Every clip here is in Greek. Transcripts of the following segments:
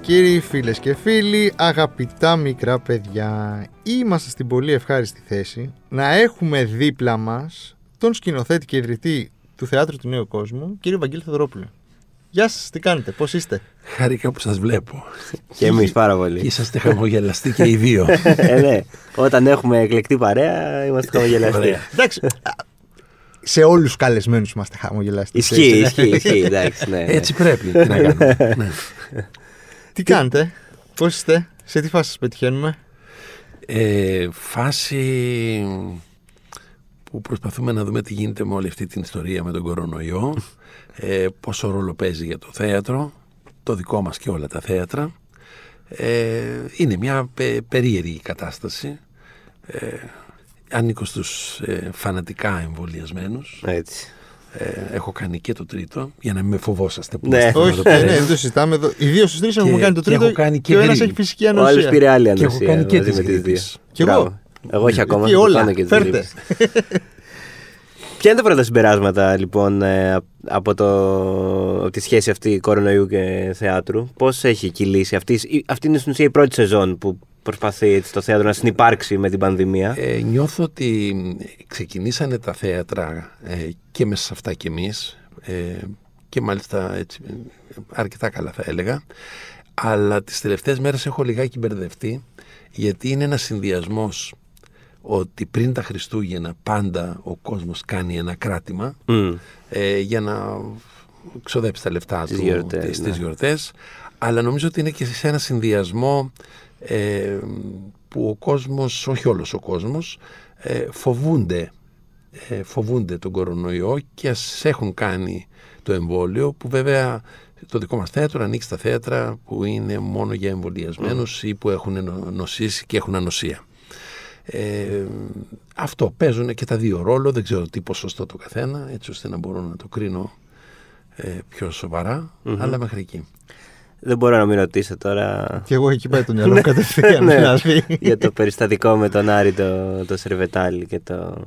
Κυρίες και κύριοι, φίλες και φίλοι, αγαπητά μικρά παιδιά, είμαστε στην πολύ ευχάριστη θέση να έχουμε δίπλα μας τον σκηνοθέτη και ιδρυτή του Θεάτρου του Νέου Κόσμου, κύριο Βαγγέλη Θεοδωρόπουλο. Γεια σας, τι κάνετε, πώς είστε; Χαρήκα που σας βλέπω. Και εμείς πάρα πολύ. Και είσαστε χαμογελαστοί και οι δύο. ε, ναι. Όταν έχουμε εκλεκτή παρέα, είμαστε χαμογελαστοί. Ωραία. Εντάξει, α, σε όλους τους καλεσμένους είμαστε χαμογελαστοί. Ισχύει, ισχύει, ισχύει. Εντάξει, ναι, ναι. Έτσι πρέπει. Τι να κάνουμε. ναι. Τι κάνετε, πώς είστε, σε τι φάση σας πετυχαίνουμε; ε, φάση που προσπαθούμε να δούμε τι γίνεται με όλη αυτή την ιστορία με τον κορονοϊό, ε, πόσο ρόλο παίζει για το θέατρο, το δικό μας και όλα τα θέατρα. Ε, είναι μια πε- περίεργη κατάσταση. Ε, ανήκω στους ε, φανατικά εμβολιασμένους. Έτσι. Ε, έχω κάνει και το τρίτο, για να μην με φοβόσαστε που Ναι. είστε Όχι, εδώ ναι, πέρα. ναι, δεν το συζητάμε εδώ. Οι δύο στους τρεις έχουμε Και- κάνει το και τρίτο έχω κάνει και ο ένας γρήγορα. έχει φυσική Ο άλλος ανοσία. πήρε άλλη Και έχω ανοσία. κάνει και μαζί τις με τις γρήπες. δύο. Κι εγώ. Μπράβο. Εγώ όχι ακόμα. Τι θα το όλα, κάνω και τις φέρτε. γρήπες. Ποια είναι τα πρώτα συμπεράσματα λοιπόν ε, από, το, από τη σχέση αυτή κορονοϊού και θεάτρου, Πώς έχει κυλήσει αυτής, η- αυτή είναι στην ουσία η πρώτη σεζόν που προσπαθεί έτσι, το θέατρο να συνεπάρξει με την πανδημία. Ε, νιώθω ότι ξεκινήσανε τα θέατρα ε, και μέσα σε αυτά κι εμείς ε, και μάλιστα έτσι, ε, αρκετά καλά θα έλεγα αλλά τις τελευταίες μέρες έχω λιγάκι μπερδευτεί γιατί είναι ένας συνδυασμός ότι πριν τα Χριστούγεννα πάντα ο κόσμος κάνει ένα κράτημα Μμ. ε, για να ξοδέψει τα λεφτά Στις του γιορτές, τις, ναι. στις γιορτές αλλά νομίζω ότι είναι και σε ένα συνδυασμό ε, που ο κόσμος, όχι όλος ο κόσμος ε, φοβούνται ε, φοβούνται τον κορονοϊό και ας έχουν κάνει το εμβόλιο που βέβαια το δικό μας θέατρο ανοίξει τα θέατρα που είναι μόνο για εμβολιασμένους ή που έχουν νο- νοσήσει και έχουν ανοσία. Ε, αυτό παίζουν και τα δύο ρόλο, δεν ξέρω τι ποσοστό το καθένα, έτσι ώστε να μπορώ να το κρίνω ε, πιο σοβαρα αλλά μέχρι εκεί. Δεν μπορώ να μην ρωτήσω τώρα Και εγώ εκεί πάει το μυαλό μου κατευθείαν. Ναι. δηλαδή. για το περιστατικό με τον Άρη το, το Σερβετάλι και το...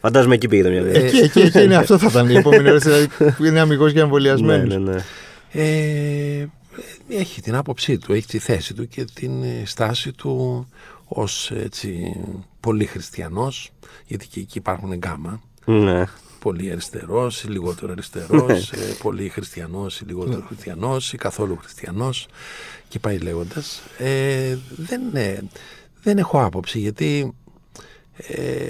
Φαντάζομαι εκεί πήγε το μυαλό. Εκεί, εκεί, εκεί είναι αυτό θα ήταν η επόμενη ερώτηση. Δηλαδή που είναι αμυγός για ναι, εμβολιασμένους. ναι, ναι. Ε, έχει την άποψή του, έχει τη θέση του και την ε, στάση του ως έτσι πολύ χριστιανός, γιατί και εκεί υπάρχουν γκάμα. Ναι. Πολύ αριστερός ή λιγότερο αριστερός, ε, πολύ χριστιανός ή λιγότερο χριστιανός ή καθόλου χριστιανός και πάει λέγοντας. Ε, δεν, ε, δεν έχω άποψη γιατί ε,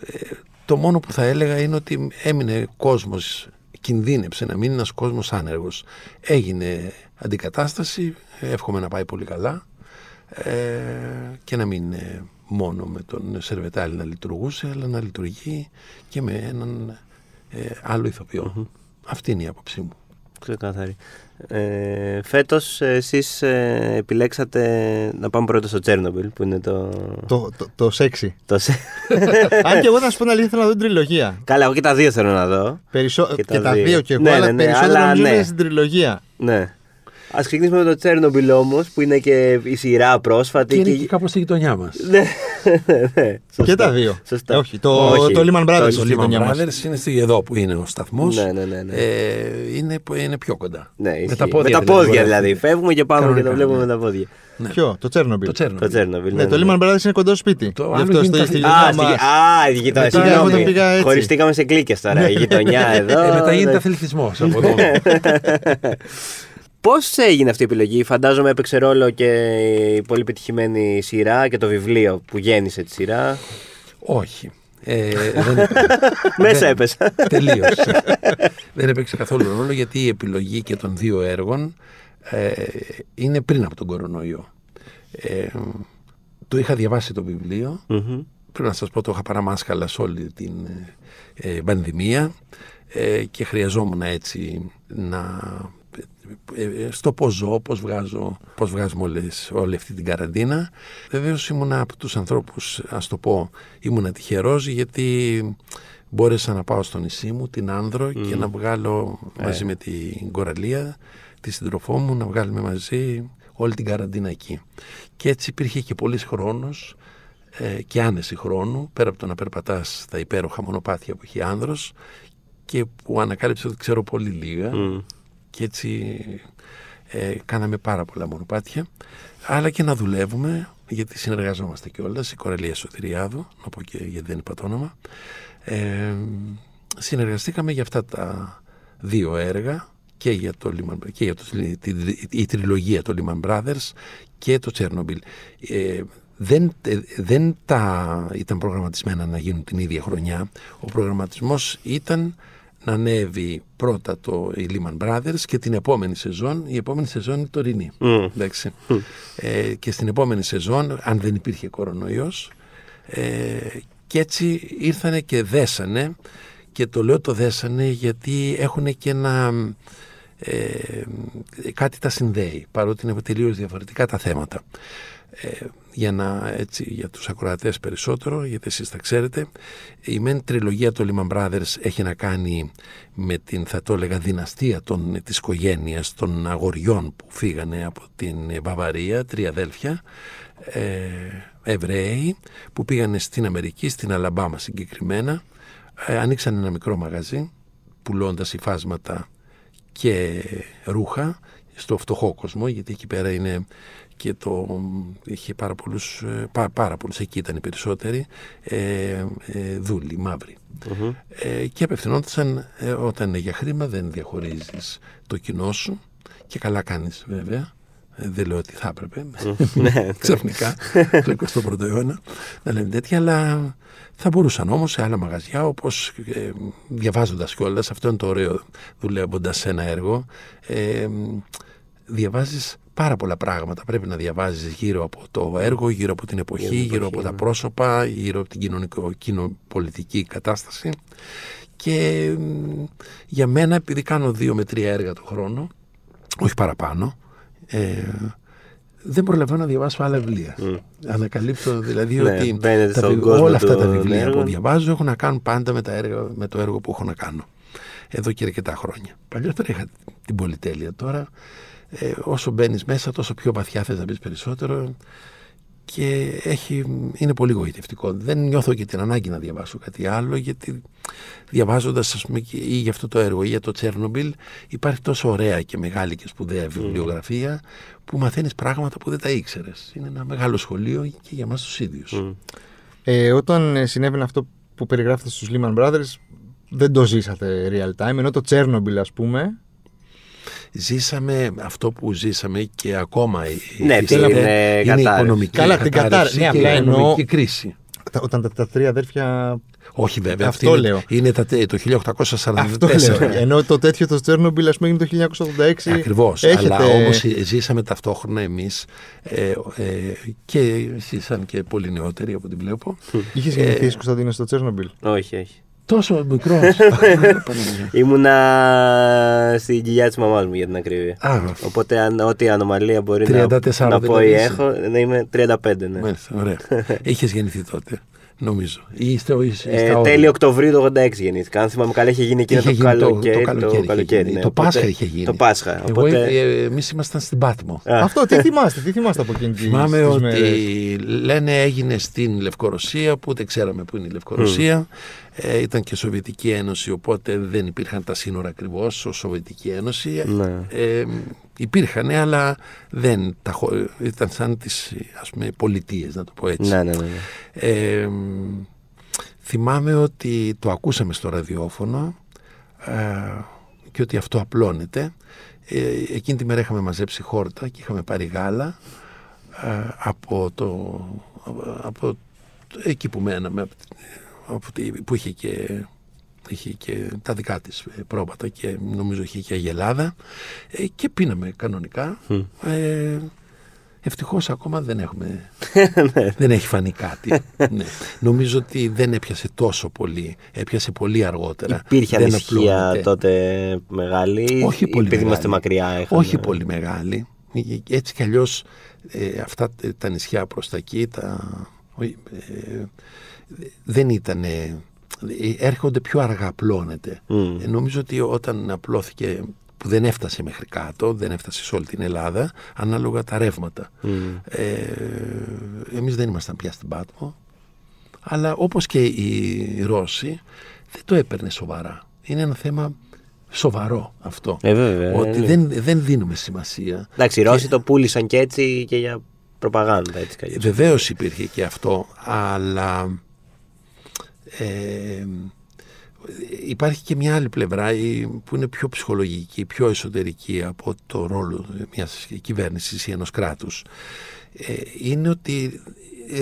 ε, το μόνο που θα έλεγα είναι ότι έμεινε κόσμος, κινδύνεψε να μείνει ένας κόσμος άνεργος. Έγινε αντικατάσταση, εύχομαι να πάει πολύ καλά ε, και να μην είναι μόνο με τον Σερβετάλη να λειτουργούσε, αλλά να λειτουργεί και με έναν ε, άλλο ηθοποιό. Αυτή είναι η άποψή μου. Ξεκάθαρη. Ε, φέτος εσείς ε, επιλέξατε να πάμε πρώτα στο Τσέρνομπιλ που είναι το... Το, το, το σεξι. το... σε- Αν και εγώ να σου πω την αλήθεια, θέλω να δω την τριλογία. Καλά, εγώ και τα δύο θέλω να δω. Περισσό... Και Και, τα τα δύο. δύο και εγώ, Ναι, αλλά ναι, ναι, περισσότερο αλλά νομίζω ναι. είναι στην τριλογία. Ναι. Ας ξεκινήσουμε με το Τσέρνομπιλ όμως που είναι και η σειρά πρόσφατη. Και είναι και κάπως στη γειτονιά μας. Ναι, ναι, σωστά. Και τα δύο. Σωστά. Ε, όχι, το, Όχι. το Lehman Brothers Το στη Το γειτονιά Lehman μας. Brothers είναι στη, εδώ που είναι ο σταθμός. Ναι, ναι, ναι, ναι. Ε, είναι, είναι πιο κοντά. Ναι, με ισχύει. τα πόδια, με τα πόδια μπορεί. δηλαδή. Φεύγουμε και πάμε και Κανονικά, το βλέπουμε ναι. με τα πόδια. Ναι. Ποιο, το Τσέρνομπιλ; Το Το Τσέρνομπιλ. Τσέρνομπιλ. Ναι, το Lehman Brothers είναι κοντός σπίτι. Το Γι' άλλο αυτό γίνεται στη τα- στη Α, γειτονιά στη... μας. Α, η γειτονιά. Μετά Συγγνώμη. εγώ το πήγα έτσι. Χωριστήκαμε σε κλίκες τώρα. Η γειτονιά εδώ. Ε, μετά γίνεται ναι. αθλητισμός από εδώ. Πώς έγινε αυτή η επιλογή, Φαντάζομαι έπαιξε ρόλο και η πολύ πετυχημένη σειρά και το βιβλίο που γέννησε τη σειρά. Όχι. Ε, δεν, Μέσα έπεσα. Τελείως. δεν έπαιξε καθόλου ρόλο γιατί η επιλογή και των δύο έργων ε, είναι πριν από τον κορονοϊό. Ε, το είχα διαβάσει το βιβλίο. Μμμ. Πρέπει να σας πω το είχα παραμάσκαλα σε όλη την ε, πανδημία ε, και χρειαζόμουν έτσι να ε, ε, στο πώς ζω, πώς βγάζω, πώς βγάζουμε όλες, όλη αυτή την καραντίνα. Βεβαίως ήμουν από τους ανθρώπους, ας το πω, ήμουν τυχερός γιατί μπόρεσα να πάω στο νησί μου, την Άνδρο και να βγάλω μαζί με την Κοραλία, τη σύντροφό μου, να βγάλουμε μαζί όλη την καραντίνα εκεί. Και έτσι υπήρχε και πολύς χρόνος ε, και άνεση χρόνου, πέρα από το να περπατάς στα υπέροχα μονοπάτια που έχει άνδρος και που ανακάλυψε ότι ξέρω πολύ λίγα Μμ. Και έτσι Ε, κάναμε πάρα πολλά μονοπάτια, αλλά και να δουλεύουμε, γιατί συνεργαζόμαστε κιόλας. Η Κορελία Σωτηριάδου, να πω και γιατί δεν είπα το όνομα. Ε, συνεργαστήκαμε για αυτά τα δύο έργα και για, το Lehman, και για το, τη, η τριλογία το Lehman Brothers και το Chernobyl. Ε, δεν, ε, δεν τα ήταν προγραμματισμένα να γίνουν την ίδια χρονιά. Ο προγραμματισμός ήταν να ανέβει πρώτα το η Lehman Brothers και την επόμενη σεζόν, η επόμενη σεζόν είναι τωρινή. Mm. Ε, και στην επόμενη σεζόν, αν δεν υπήρχε κορονοϊός, ε, και έτσι ήρθανε και δέσανε και το λέω το δέσανε γιατί έχουν και ένα ε, κάτι τα συνδέει παρότι είναι τελείως διαφορετικά τα θέματα ε, για, να, έτσι, για τους ακροατές περισσότερο γιατί εσείς τα ξέρετε. Η μεν τριλογία του Lehman Brothers έχει να κάνει με την θα το έλεγα δυναστεία των, της οικογένειας των αγοριών που φύγανε από την Βαβαρία τρία αδέλφια ε, Εβραίοι που πήγανε στην Αμερική, στην Αλαμπάμα συγκεκριμένα ε, ανοίξαν ένα μικρό μαγαζί πουλώντας υφάσματα και ρούχα στο φτωχό κόσμο γιατί εκεί πέρα είναι και το είχε πάρα πολλούς, ε, πά, πάρα πολλούς εκεί ήταν οι περισσότεροι ε, ε, δούλοι, μαύροι. Ε, και απευθυνόντουσαν ε, όταν είναι για χρήμα δεν διαχωρίζεις το κοινό σου και καλά κάνεις βέβαια. Ε, δεν λέω ότι θα έπρεπε. Ναι. ξαφνικά στο 21ο αιώνα να λέμε τέτοια αλλά θα μπορούσαν όμως σε άλλα μαγαζιά όπως ε, διαβάζοντας κιόλας αυτό είναι το ωραίο δουλεύοντας σε ένα έργο ε, διαβάζεις πάρα πολλά πράγματα πρέπει να διαβάζεις γύρω από το έργο γύρω από την εποχή, γύρω από τα ναι. πρόσωπα γύρω από την κοινωνικο-πολιτική κατάσταση και για μένα επειδή κάνω δύο με τρία έργα το χρόνο όχι παραπάνω ε, δεν προλαβαίνω να διαβάσω άλλα βιβλία. Mm. Ανακαλύπτω δηλαδή ναι, ότι τα, όλα αυτά τα βιβλία που διαβάζω έχουν να κάνουν πάντα με, τα έργα, με το έργο που έχω να κάνω. Εδώ και αρκετά χρόνια. Παλιότερα είχα την πολυτέλεια. Τώρα, ε, όσο μπαίνεις μέσα, τόσο πιο βαθιά θες να μπεις περισσότερο και έχει, είναι πολύ γοητευτικό. Δεν νιώθω και την ανάγκη να διαβάσω κάτι άλλο γιατί διαβάζοντας ας πούμε ή για αυτό το έργο ή για το Τσέρνομπιλ υπάρχει τόσο ωραία και μεγάλη και σπουδαία βιβλιογραφία που μαθαίνεις πράγματα που δεν τα ήξερες. Είναι ένα μεγάλο σχολείο και για μας τους ίδιους. Ε, όταν συνέβαινε αυτό που περιγράφετε στους Lehman Brothers δεν το ζήσατε real time ενώ το Τσέρνομπιλ ας πούμε ζήσαμε αυτό που ζήσαμε και ακόμα ναι, είναι, είναι, είναι οικονομική Καλά, την κατάρρευση ναι, απλά εννοώ, κρίση. Όταν τα, τα, τρία αδέρφια. Όχι βέβαια. Αυτό είναι, λέω. Είναι τα, το 1844. Αυτό λέω. Ενώ το τέτοιο το Τσέρνομπιλ, ας πούμε, είναι το 1986. Ακριβώς. Έχετε... Αλλά όμω ζήσαμε ταυτόχρονα εμείς ε, ε, και εσείς, σαν και πολύ νεότεροι από ό,τι βλέπω. Είχες γεννηθεί, ε, Κωνσταντίνο, στο Τσέρνομπιλ; Όχι, όχι. Τόσο μικρός. Ήμουνα στην κοιλιά της μαμάς μου για την ακρίβεια. Οπότε αν, ό,τι ανομαλία μπορεί να, να πω ή έχω, να είμαι 35. Ναι. Μάλιστα, ωραία. Είχες γεννηθεί τότε. Νομίζω. Είστε, είστε ε, τέλη Οκτωβρίου του 86 γεννήθηκα. Αν θυμάμαι καλά, είχε γίνει εκείνο το, καλοκαίρι. Το, το καλοκαίρι. Ναι. Το Πάσχα είχε γίνει. Το Πάσχα. Οπότε... Ε, Εμείς ήμασταν στην Πάτμο. Αυτό τι θυμάστε, τι θυμάστε από εκείνη τη Θυμάμαι ότι λένε έγινε στην Λευκορωσία, που δεν ξέραμε που είναι η Λευκορωσία. Ε, ήταν και Σοβιετική Ένωση, οπότε δεν υπήρχαν τα σύνορα ακριβώς ω Σοβιετική Ένωση. Ναι. Ε, υπήρχαν, αλλά δεν τα, ήταν σαν τις ας πούμε, πολιτείες, να το πω έτσι. Ναι, ναι, ναι. Ε, θυμάμαι ότι το ακούσαμε στο ραδιόφωνο ε, και ότι αυτό απλώνεται. Ε, εκείνη τη μέρα είχαμε μαζέψει χόρτα και είχαμε πάρει γάλα ε, από το από εκεί που μέναμε που είχε και, είχε και τα δικά της πρόβατα και νομίζω είχε και αγελάδα ε, και πίναμε κανονικά. Mm. Ε, Ευτυχώς ακόμα δεν έχουμε. Ναι. δεν έχει φανεί κάτι. ναι. Νομίζω ότι δεν έπιασε τόσο πολύ. Έπιασε πολύ αργότερα. Υπήρχε ανησυχία τότε μεγάλη; Όχι πολύ μεγάλη. είμαστε μακριά. Όχι πολύ μεγάλη. Έτσι κι αλλιώς ε, αυτά τα νησιά προς τα εκεί τα, ε, δεν ήταν. Έρχονται πιο αργά, απλώνεται. Mm. νομίζω ότι όταν απλώθηκε που δεν έφτασε μέχρι κάτω, δεν έφτασε σε όλη την Ελλάδα, ανάλογα τα ρεύματα. Mm. Ε, εμείς δεν ήμασταν πια στην Πάτμο, αλλά όπως και οι Ρώσοι δεν το έπαιρνε σοβαρά. Είναι ένα θέμα σοβαρό αυτό. Ε, βέβαια. ότι ε, δεν, δεν δίνουμε σημασία. Εντάξει, οι Ρώσοι το πούλησαν και έτσι και για προπαγάνδα. Έτσι, κι αλλιώς. Βεβαίως υπήρχε και αυτό, αλλά ε, υπάρχει και μια άλλη πλευρά η- που είναι πιο ψυχολογική, πιο εσωτερική από το ρόλο μιας κυβέρνησης ή ενός κράτους. Ε, είναι ότι ε,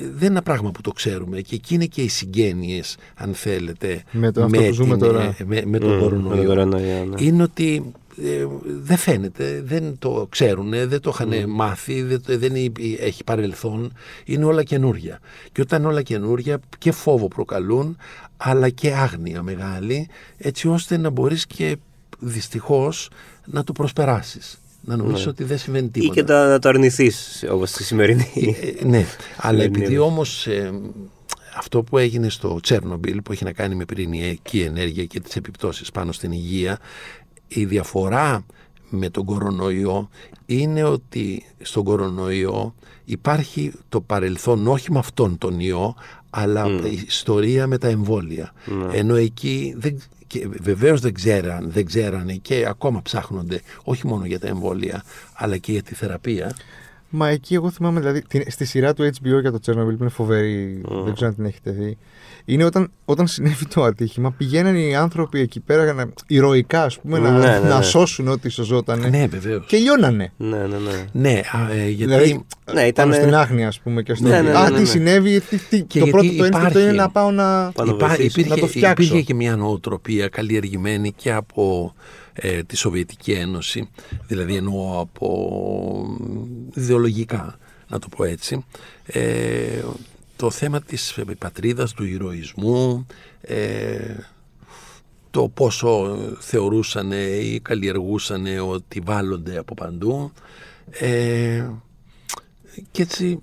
δεν είναι ένα πράγμα που το ξέρουμε και εκεί είναι και οι συγγένειες, αν θέλετε, Με το αυτό που ζούμε τώρα. ε, με, με τον Μμμ, με κορονοϊό τον κορονοϊό, ναι. είναι ότι ε, δεν φαίνεται, δεν το ξέρουν, δεν το είχαν μάθει, δεν, το- δεν υ- έχει παρελθόν, είναι όλα καινούρια. Και όταν είναι όλα καινούρια και φόβο προκαλούν, αλλά και άγνοια μεγάλη, έτσι ώστε να μπορείς και δυστυχώς να το προσπεράσεις. Να νομίζεις ότι δεν συμβαίνει Ή τίποτα. και το, να το αρνηθείς όπως στη σημερινή. Ε, ναι, αλλά Ναι, επειδή ναι. όμως ε, αυτό που έγινε στο Τσέρνομπιλ που έχει να κάνει με πυρηνική ενέργεια και τις επιπτώσεις πάνω στην υγεία η διαφορά με τον κορονοϊό είναι ότι στον κορονοϊό υπάρχει το παρελθόν όχι με αυτόν τον ιό αλλά η ιστορία με τα εμβόλια. Ενώ εκεί δεν, και βεβαίως δεν ξέραν, δεν ξέρανε και ακόμα ψάχνονται όχι μόνο για τα εμβόλια αλλά και για τη θεραπεία Μα εκεί εγώ θυμάμαι, δηλαδή, την- στη σειρά του HBO για το Chernobyl που είναι φοβερή, δεν ξέρω αν την έχετε δει. Είναι όταν, όταν συνέβη το ατύχημα, πηγαίναν οι άνθρωποι εκεί πέρα για να, ηρωικά, ας πούμε, να, Ναι, ναι, ναι. να σώσουν ό,τι σωζόταν. ναι βεβαίως Και λιώνανε. ναι, ναι, ναι. Ναι, α, ε, γιατί Δηλαδή, Ναι, ήταν. Πάνω στην άγνοια, ας πούμε. Και στο... Ναι, ναι, ναι, Α, ναι, τι ναι. συνέβη, τι, τι, Και το γιατί πρώτο το ένστικτο υπάρχει- είναι να πάω να. Πάνω υπά- βοηθήσεις, υπήρχε, να το φτιάξω. υπήρχε και μια νοοτροπία καλλιεργημένη και από ε, τη Σοβιετική Ένωση, δηλαδή εννοώ από ιδεολογικά, να το πω έτσι, ε, το θέμα της πατρίδας, του ηρωισμού, ε, το πόσο θεωρούσαν ή καλλιεργούσαν ότι βάλλονται από παντού ε, και έτσι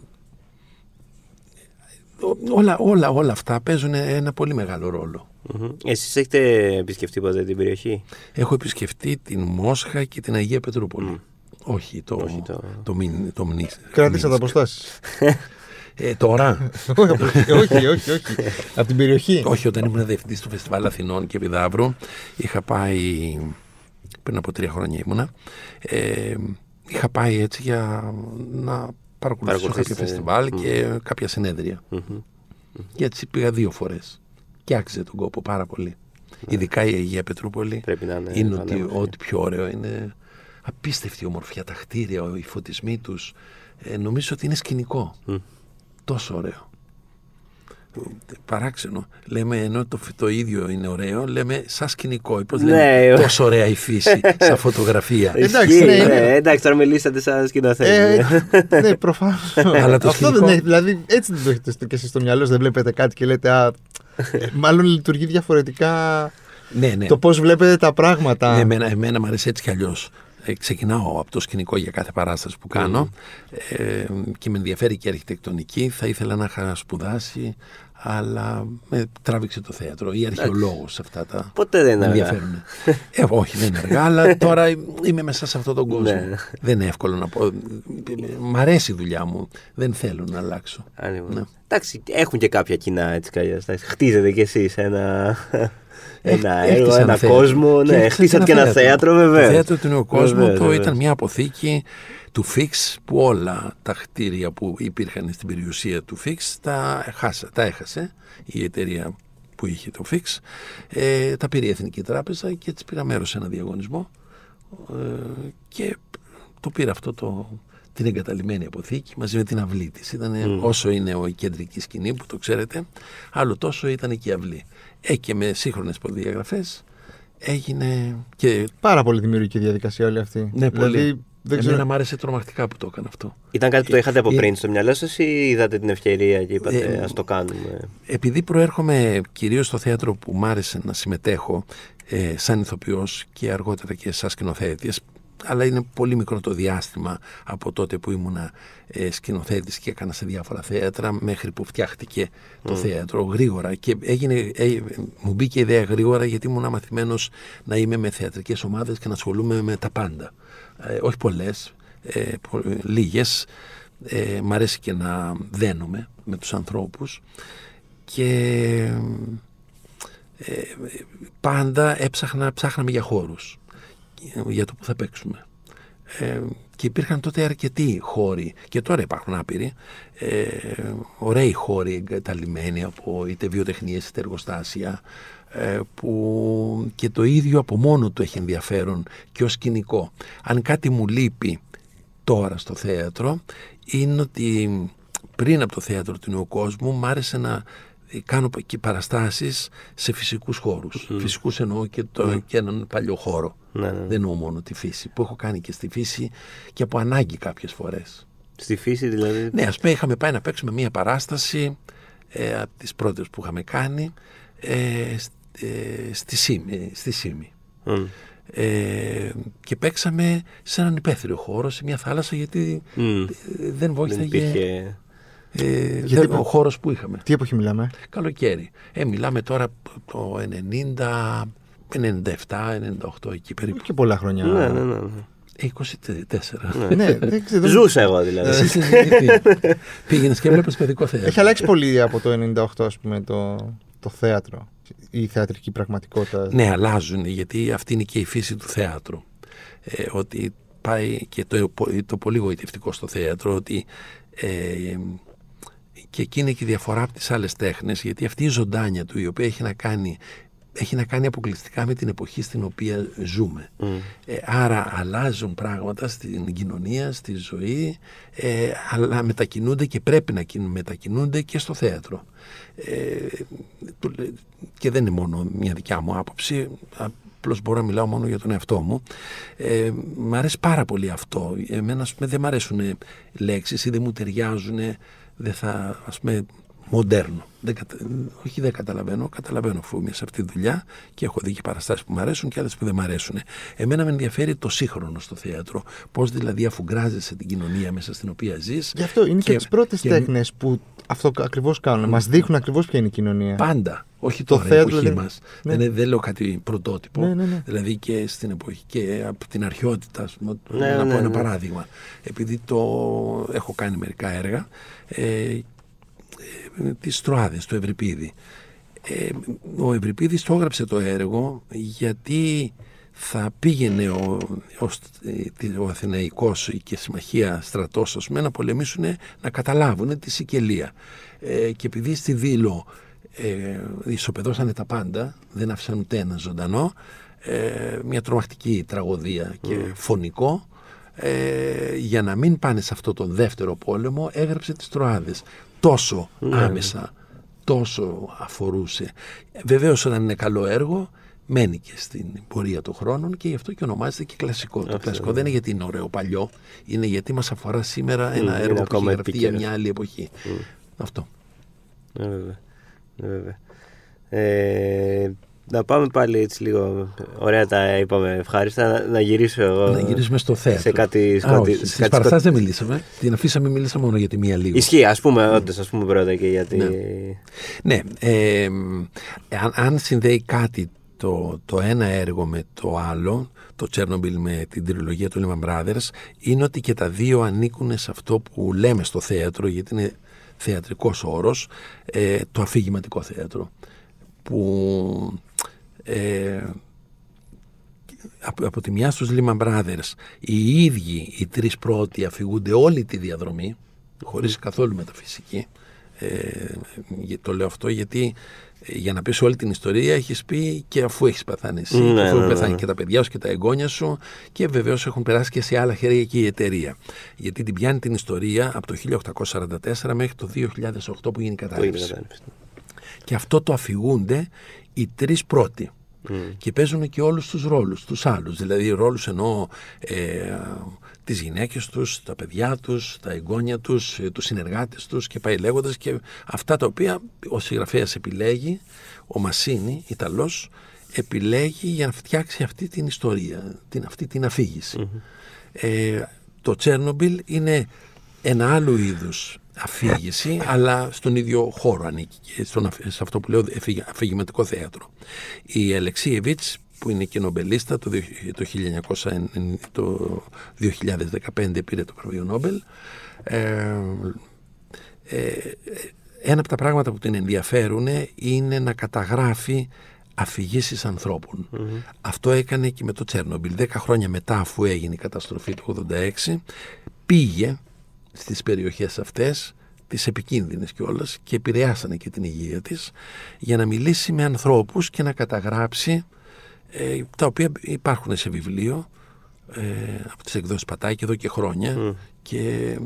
ό- όλα, όλα, όλα αυτά παίζουν ένα πολύ μεγάλο ρόλο. Μμμ. Εσείς έχετε επισκεφτεί ποτέ την περιοχή; Έχω επισκεφτεί την Μόσχα και την Αγία Πετρούπολη. Όχι το, Όχι το... το- το, μιν, το μνη- Κράτησα τα Μίνσκ. αποστάσεις. Ε, τώρα, όχι, από- όχι, όχι, όχι. Από την περιοχή. όχι όταν ήμουν διευθυντής του Φεστιβάλ Αθηνών και Επιδαύρου, είχα πάει, πριν από τρία χρόνια ήμουνα, ε, είχα πάει έτσι για να παρακολουθήσω κάποιο Παρακολουθήσετε. φεστιβάλ και κάποια συνέδρια. Μμμ. Και έτσι πήγα δύο φορές. Και άξιζε τον κόπο πάρα πολύ. Ειδικά η Αγία Πετρούπολη Πρέπει να είναι είναι ότι πανέμορφη. ό,τι πιο ωραίο είναι απίστευτη ομορφιά, τα κτίρια, οι φωτισμοί τους. Ε, νομίζω ότι είναι σκηνικό. Μμ. Τόσο ωραίο. Παράξενο. Λέμε ενώ το, το ίδιο είναι ωραίο, λέμε σαν σκηνικό. Πώς Ναι, λέμε, ε. τόσο ωραία η φύση, σαν φωτογραφία. Εντάξει, Ισχύει, ναι, ναι, είναι. εντάξει, τώρα μιλήσατε σαν σκηνοθέτη. Ε, ναι, προφανώς. Αλλά το Αυτό σκηνικό- δεν έχει. Δηλαδή, έτσι δεν το έχετε και εσείς στο μυαλό σας, Δεν βλέπετε κάτι και λέτε. Α, μάλλον λειτουργεί διαφορετικά ναι, ναι. το πώς βλέπετε τα πράγματα. Ναι, εμένα, εμένα μου αρέσει έτσι κι αλλιώς. Ε, ξεκινάω από το σκηνικό για κάθε παράσταση που κάνω ε, και με ενδιαφέρει και η αρχιτεκτονική. Θα ήθελα να είχα σπουδάσει, αλλά με τράβηξε το θέατρο. Ή αρχαιολόγο αυτά τα. Ποτέ δεν είναι με αργά. ενδιαφέρουν. ε, όχι, δεν είναι αργά, αλλά τώρα είμαι μέσα σε αυτόν τον κόσμο. Ναι. δεν είναι εύκολο να πω. Μ' αρέσει η δουλειά μου. Δεν θέλω να αλλάξω. Α, λοιπόν. Ναι. Εντάξει, έχουν και κάποια κοινά έτσι κι αλλιώς. Εντάξει, Χτίζετε κι εσείς ένα, ένα Έχ- έργο, έχτισα ένα θέατρο. κόσμο. Και Ναι, έχτισα χτίσατε και ένα θέατρο, Το βεβαίω. θέατρο του Νέου Κόσμου Βεβαίως, το βεβαίως. ήταν μια αποθήκη του Φίξ που όλα τα κτίρια που υπήρχαν στην περιουσία του Φίξ τα, χάσα, τα έχασε η εταιρεία που είχε το Φίξ. Ε, τα πήρε η Εθνική Τράπεζα και έτσι πήρα μέρος σε ένα διαγωνισμό ε, και το πήρα αυτό το, την εγκαταλειμμένη αποθήκη μαζί με την αυλή της. Ήταν όσο είναι ο- η κεντρική σκηνή που το ξέρετε, άλλο τόσο ήταν και η αυλή. Ε, και με σύγχρονες προδιαγραφές έγινε και Πάρα πολύ δημιουργική διαδικασία όλη αυτή. ναι, πολύ. Δηλαδή, δεν Εμένα ξέρω. μου άρεσε τρομακτικά που το έκανα αυτό. Ήταν κάτι που το είχατε από Ε, πριν στο μυαλό σας ή είδατε την ευκαιρία και είπατε Ε, ας το κάνουμε. Επειδή προέρχομαι κυρίως στο θέατρο που μ' άρεσε να συμμετέχω ε, σαν ηθοποιός και αργότερα και σαν σκηνοθέτης, αλλά είναι πολύ μικρό το διάστημα από τότε που ήμουνα ε, σκηνοθέτης και έκανα σε διάφορα θέατρα μέχρι που φτιάχτηκε το θέατρο γρήγορα και έγινε, ε, μου μπήκε η ιδέα γρήγορα γιατί ήμουν μαθημένος να είμαι με θεατρικές ομάδες και να ασχολούμαι με τα πάντα. Ε, όχι πολλές, ε, πο- λίγες. Ε, μ' αρέσει και να δένομαι με τους ανθρώπους και ε, πάντα έψαχνα, ψάχναμε για χώρους για το που θα παίξουμε. Ε, και υπήρχαν τότε αρκετοί χώροι και τώρα υπάρχουν άπειροι ε, ωραίοι χώροι εγκαταλειμμένοι από είτε βιοτεχνίες είτε εργοστάσια ε, που και το ίδιο από μόνο του έχει ενδιαφέρον και ως σκηνικό. Αν κάτι μου λείπει τώρα στο θέατρο είναι ότι πριν από το θέατρο του νέου κόσμου μ' άρεσε να κάνω και παραστάσεις σε φυσικούς χώρους. Mm. Φυσικούς εννοώ και, το, mm. και έναν παλιό χώρο. Ναι, ναι. Δεν εννοώ μόνο τη φύση. Που έχω κάνει και στη φύση και από ανάγκη κάποιες φορές. Στη φύση δηλαδή; Ναι, ας πούμε είχαμε πάει να παίξουμε μία παράσταση ε, από τις πρώτες που είχαμε κάνει ε, ε, στη Σίμη. Στη Σίμη. Mm. Ε, και παίξαμε σε έναν υπαίθριο χώρο, σε μια θάλασσα γιατί mm. δεν βοήθησε. Δεν υπήρχε... Ε, Γιατί ο χώρος που είχαμε. Τι εποχή μιλάμε; Καλοκαίρι. Ε, μιλάμε τώρα το 90, 97, 98 εκεί περίπου. Και πολλά χρόνια. Ναι, ναι, ναι. 24. ναι, δεν Ζούσα εγώ δηλαδή. Εσύ Πήγαινες και έβλεπε παιδικό θέατρο. Έχει αλλάξει πολύ από το 98, ας πούμε, το, το θέατρο. Η θεατρική πραγματικότητα. Ναι, αλλάζουν γιατί αυτή είναι και η φύση του θέατρου. Ε, ότι πάει και το, το πολύ γοητευτικό στο θέατρο ότι ε, και εκεί είναι και η διαφορά από τις άλλες τέχνες γιατί αυτή η ζωντάνια του η οποία έχει να κάνει έχει να κάνει αποκλειστικά με την εποχή στην οποία ζούμε. Mm. Ε, άρα αλλάζουν πράγματα στην κοινωνία, στη ζωή, ε, αλλά μετακινούνται και πρέπει να μετακινούνται και στο θέατρο. Ε, και δεν είναι μόνο μια δικιά μου άποψη, απλώς μπορώ να μιλάω μόνο για τον εαυτό μου. Ε, μ' αρέσει πάρα πολύ αυτό. Εμένα, ας πούμε, δεν μ' αρέσουν λέξεις ή δεν μου ταιριάζουν, δεν θα, ας πούμε, μοντέρνο. Δεν κατα... Όχι δεν καταλαβαίνω, καταλαβαίνω αφού είμαι σε αυτή τη δουλειά και έχω δει και παραστάσεις που μου αρέσουν και άλλες που δεν μου αρέσουν. Εμένα με ενδιαφέρει το σύγχρονο στο θέατρο. Πώς δηλαδή αφουγκράζεσαι την κοινωνία μέσα στην οποία ζεις. Γι' αυτό είναι και, και τις πρώτες και... τέχνες που αυτό ακριβώς κάνουν. Μας δείχνουν ακριβώς ποια είναι η κοινωνία. Πάντα. Όχι το τώρα, θέατρο, εποχή δηλαδή... μας. Ναι. Δεν, δεν λέω κάτι πρωτότυπο. Ναι, ναι, ναι, δηλαδή και στην εποχή και από την αρχαιότητα, πούμε, ναι, να πω ναι, ένα ναι. παράδειγμα. Επειδή το έχω κάνει μερικά έργα ε, τις Τροάδες, του Ευρυπίδη. Ε, ο Ευρυπίδης το έγραψε το έργο γιατί θα πήγαινε ο, ο, ο Αθηναϊκός και Συμμαχία στρατός ας πούμε, να πολεμήσουν να καταλάβουν τη Σικελία. Ε, και επειδή στη Δήλο ε, ισοπεδώσανε τα πάντα, δεν άφησαν ούτε ένα ζωντανό, ε, μια τρομακτική τραγωδία και mm. φωνικό, ε, για να μην πάνε σε αυτό τον δεύτερο πόλεμο έγραψε τις Τροάδες τόσο ναι. άμεσα, τόσο αφορούσε. Βεβαίως όταν είναι καλό έργο, μένει και στην πορεία των χρόνων και γι' αυτό και ονομάζεται και κλασικό. το κλασικό δεν είναι γιατί είναι ωραίο παλιό, είναι γιατί μας αφορά σήμερα ένα έργο που έχει γραφτεί για μια άλλη εποχή. Αυτό. Ναι, βέβαια. Ναι, βέβαια. Ε, να πάμε πάλι έτσι λίγο. Ωραία τα είπαμε. Ευχάριστα. Να, γυρίσω εγώ. Να γυρίσουμε στο θέατρο. Σε κάτι. Α, όχι, στις παραστάσεις δεν μιλήσαμε. Την αφήσαμε, μιλήσαμε μόνο για τη μία λίγο. Ισχύει, ας πούμε, mm. όντως, ας πούμε πρώτα και γιατί. Ναι, ναι ε, αν, αν συνδέει κάτι το, το ένα έργο με το άλλο, το Chernobyl με την τριλογία του Lehman Brothers, είναι ότι και τα δύο ανήκουν σε αυτό που λέμε στο θέατρο, γιατί είναι θεατρικός όρος, ε, το αφηγηματικό θέατρο. Που ε, από, από τη μια στους Lehman Brothers οι ίδιοι οι τρεις πρώτοι αφηγούνται όλη τη διαδρομή χωρίς καθόλου μεταφυσική ε, το λέω αυτό γιατί ε, για να πεις όλη την ιστορία έχεις πει και αφού έχεις πεθάνει εσύ, ναι, αφού ναι, πεθάνει ναι. και τα παιδιά σου και τα εγγόνια σου και βεβαίως έχουν περάσει και σε άλλα χέρια και η εταιρεία. Γιατί την πιάνει την ιστορία από το 1844 μέχρι το 2008 που γίνει η κατάληψη. Και αυτό το αφηγούνται οι τρεις πρώτοι. Mm. Και παίζουν και όλους τους ρόλους, τους άλλους. Δηλαδή ρόλους εννοώ ε, τις γυναίκες τους, τα παιδιά τους, τα εγγόνια τους, ε, τους συνεργάτες τους και πάει λέγοντας και αυτά τα οποία ο συγγραφέας επιλέγει, ο Μασίνη, Ιταλός, επιλέγει για να φτιάξει αυτή την ιστορία, την, αυτή την αφήγηση. Mm-hmm. Ε, το Τσέρνομπιλ είναι ένα άλλο είδους αφήγηση, αλλά στον ίδιο χώρο ανήκει, στον, σε αυτό που λέω αφηγηματικό θέατρο. Η Αλεξίεβιτς, που είναι και νομπελίστα, το, το, 1900, το 2015 πήρε το βραβείο Νόμπελ, ε, ε, ένα από τα πράγματα που την ενδιαφέρουν είναι να καταγράφει αφηγήσεις ανθρώπων. Αυτό έκανε και με το Τσέρνομπιλ. Δέκα χρόνια μετά αφού έγινε η καταστροφή του 86 πήγε στις περιοχές αυτές τις επικίνδυνες κιόλας και επηρεάσανε και την υγεία της για να μιλήσει με ανθρώπους και να καταγράψει ε, τα οποία υπάρχουν σε βιβλίο ε, από τις εκδόσεις Πατάκη εδώ και χρόνια και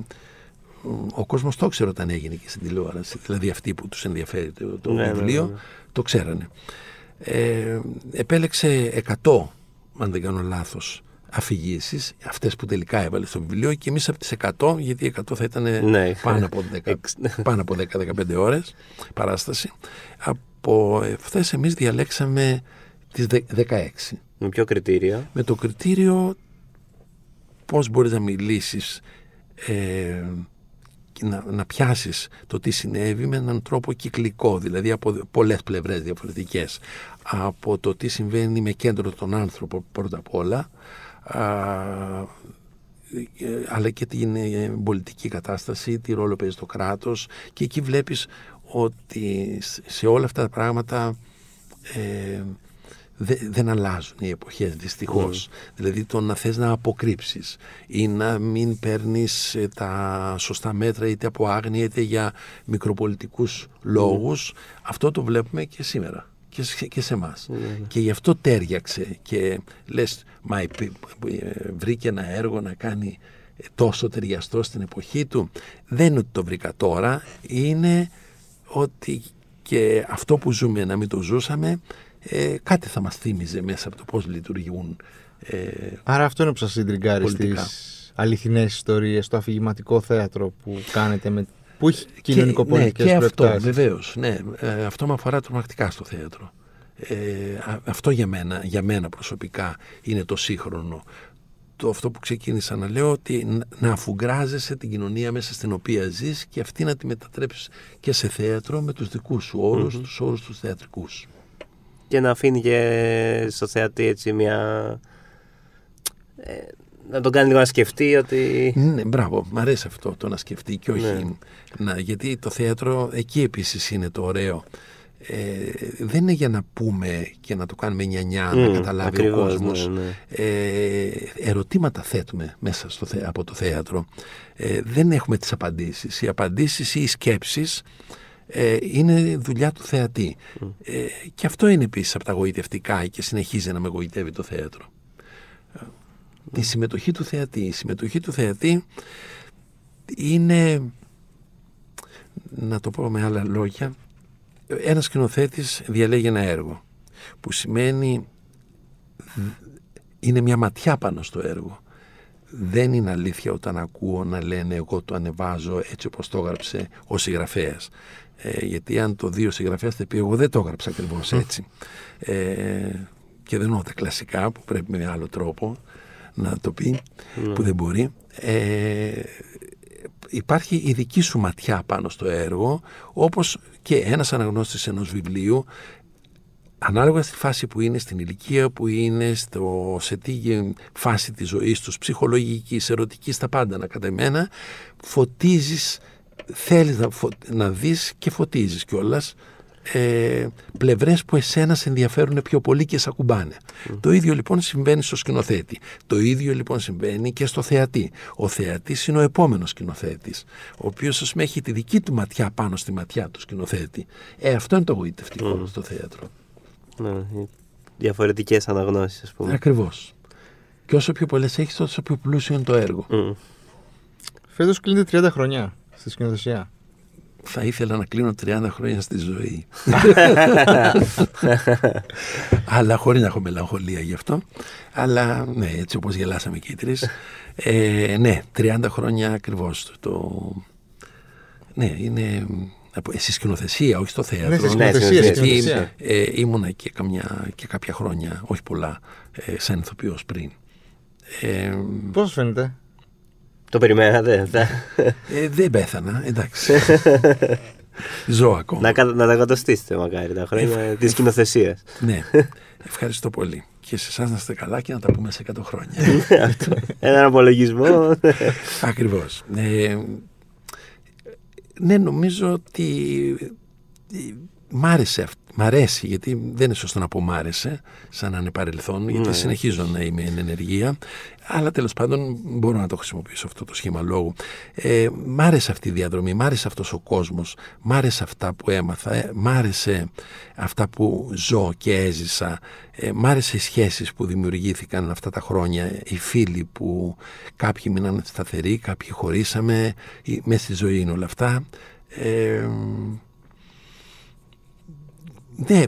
ο κόσμος το ξέρει όταν έγινε και στην τηλεόραση δηλαδή αυτοί που τους ενδιαφέρει το, το Ναι, ναι, βιβλίο ναι, ναι. το ξέρανε ε, επέλεξε 100 αν δεν κάνω λάθος αφηγήσεις, αυτές που τελικά έβαλε στο βιβλίο και εμείς από τις 100, γιατί 100 θα ήταν Ναι. πάνω από 10, πάνω από 10-15 ώρες παράσταση, από αυτές εμείς διαλέξαμε τις δε- 16 Με ποιο κριτήριο; με το κριτήριο πώς μπορείς να μιλήσεις ε, και να, να πιάσεις το τι συνέβη με έναν τρόπο κυκλικό, δηλαδή από πολλές πλευρές διαφορετικές. Από το τι συμβαίνει με κέντρο τον άνθρωπο πρώτα απ' όλα, α, ε, αλλά και την ε, πολιτική κατάσταση, τι ρόλο παίζει το κράτος και εκεί βλέπεις ότι σε όλα αυτά τα πράγματα ε, δε- δεν αλλάζουν οι εποχές δυστυχώς. Δηλαδή το να θες να αποκρύψεις ή να μην παίρνεις ε, τα σωστά μέτρα είτε από άγνοια είτε για μικροπολιτικούς λόγους αυτό το βλέπουμε και σήμερα και σε, και σε εμάς. Και γι' αυτό τέριαξε και λες μα επί- ε, βρήκε ένα έργο να κάνει ε, τόσο ταιριαστό στην εποχή του. Δεν είναι ότι το βρήκα τώρα, είναι ότι και αυτό που ζούμε να μην το ζούσαμε ε, κάτι θα μας θύμιζε μέσα από το πώς λειτουργούν ε, Άρα αυτό είναι που σας συντριγκάρει Πολιτικά. στις αληθινές ιστορίες, το αφηγηματικό θέατρο που κάνετε με... που έχει και, ναι, κοινωνικοπολιτικές και αυτό προεκτάσεις. βεβαίως ναι, ε, αυτό με αφορά τρομακτικά στο θέατρο ε, α- αυτό για μένα, για μένα προσωπικά είναι το σύγχρονο το αυτό που ξεκίνησα να λέω ότι να- να αφουγκράζεσαι την κοινωνία μέσα στην οποία ζεις και αυτή να τη μετατρέψεις και σε θέατρο με τους δικούς σου όρους, τους όρους τους θεατρικούς. Και να αφήνει και στο θεατή έτσι μια. ε, να τον κάνει λίγο να σκεφτεί ότι. Ναι, μπράβο, μ' αρέσει αυτό το να σκεφτεί και όχι Ναι. να, γιατί το θέατρο εκεί επίσης είναι το ωραίο. Ε, δεν είναι για να πούμε και να το κάνουμε νιανιά, να Μμ, καταλάβει ακριβώς, ο κόσμος. ναι, ναι. Ε, ερωτήματα θέτουμε μέσα στο, θε- από το θέατρο. Ε, δεν έχουμε τις απαντήσεις. Οι απαντήσεις ή οι σκέψεις ε, είναι δουλειά του θεατή. Ε, και αυτό είναι επίσης από τα γοητευτικά και συνεχίζει να με γοητεύει το θέατρο. Η συμμετοχή του θεατή. Η συμμετοχή του θεατή είναι, να το πω με άλλα λόγια, ένας σκηνοθέτης διαλέγει ένα έργο που σημαίνει είναι μια ματιά πάνω στο έργο. Δεν είναι αλήθεια όταν ακούω να λένε εγώ το ανεβάζω έτσι όπως το έγραψε ο συγγραφέας. Ε, γιατί αν το δει ο συγγραφέας θα πει εγώ δεν το έγραψα ακριβώς έτσι. Ε, και δεν εννοώ τα κλασικά που πρέπει με άλλο τρόπο να το πει που δεν μπορεί. Ε, υπάρχει η δική σου ματιά πάνω στο έργο όπως και ένας αναγνώστης ενός βιβλίου ανάλογα στη φάση που είναι, στην ηλικία που είναι, στο, σε τι φάση της ζωής τους, ψυχολογικής, ερωτικής, τα πάντα να κατά εμένα, φωτίζεις, θέλεις να, φω, να δεις και φωτίζεις κιόλας ε, πλευρές που εσένα σε ενδιαφέρουν πιο πολύ και σε ακουμπάνε. Το ίδιο λοιπόν συμβαίνει στο σκηνοθέτη. Το ίδιο λοιπόν συμβαίνει και στο θεατή. Ο θεατής είναι ο επόμενος σκηνοθέτης, ο οποίος ας πούμε έχει τη δική του ματιά πάνω στη ματιά του σκηνοθέτη. Ε, αυτό είναι το γοητευτικό στο θέατρο. Ναι, Διαφορετικές αναγνώσεις, ας πούμε. Ακριβώς. Και όσο πιο πολλές έχεις, τόσο πιο πλούσιο είναι το έργο. Μμ. Φέτος κλείνετε 30 χρονιά στη σκηνοθεσία. Θα ήθελα να κλείνω 30 χρόνια στη ζωή. Αλλά χωρίς να έχω μελαγχολία γι' αυτό. Αλλά ναι, έτσι όπως γελάσαμε και οι τρεις. Ε, ναι, 30 χρόνια ακριβώς. Το... Ναι, είναι από- στη σκηνοθεσία, όχι στο θέατρο. Ναι, στη Ναι, σκηνοθεσία. στη στη Γιατί σκηνοθεσία. ε, ήμουνα και, καμιά, και κάποια χρόνια, όχι πολλά, ε, σαν ηθοποιός πριν. Ε, Πώς σας φαίνεται; Το περιμένατε. θα- ε, δεν πέθανα, εντάξει. Ζω ακόμα. να, κα- να τα κατοστήσετε μακάρι τα χρόνια της σκηνοθεσία. Ναι, ευχαριστώ πολύ. Και σε εσάς να είστε καλά και να τα πούμε σε 100 χρόνια. Έναν απολογισμό. Ακριβώς. Ε, ναι, νομίζω ότι ε, μ' άρεσε, αυ- Μ' αρέσει, γιατί δεν είναι σωστό να πω μ' άρεσε, σαν να είναι παρελθόν, γιατί Ναι. συνεχίζω να είμαι εν ενεργεία. Αλλά τέλος πάντων μπορώ να το χρησιμοποιήσω αυτό το σχήμα λόγου. Ε, μ' άρεσε αυτή η διαδρομή, μ' άρεσε αυτός ο κόσμος, μ' άρεσε αυτά που έμαθα, ε, μ' άρεσε αυτά που ζω και έζησα, ε, μ' άρεσε οι σχέσεις που δημιουργήθηκαν αυτά τα χρόνια, οι φίλοι που κάποιοι μείναν σταθεροί, κάποιοι χωρίσαμε, μέσα στη ζωή είναι όλα αυτά. Ε, ναι, ε,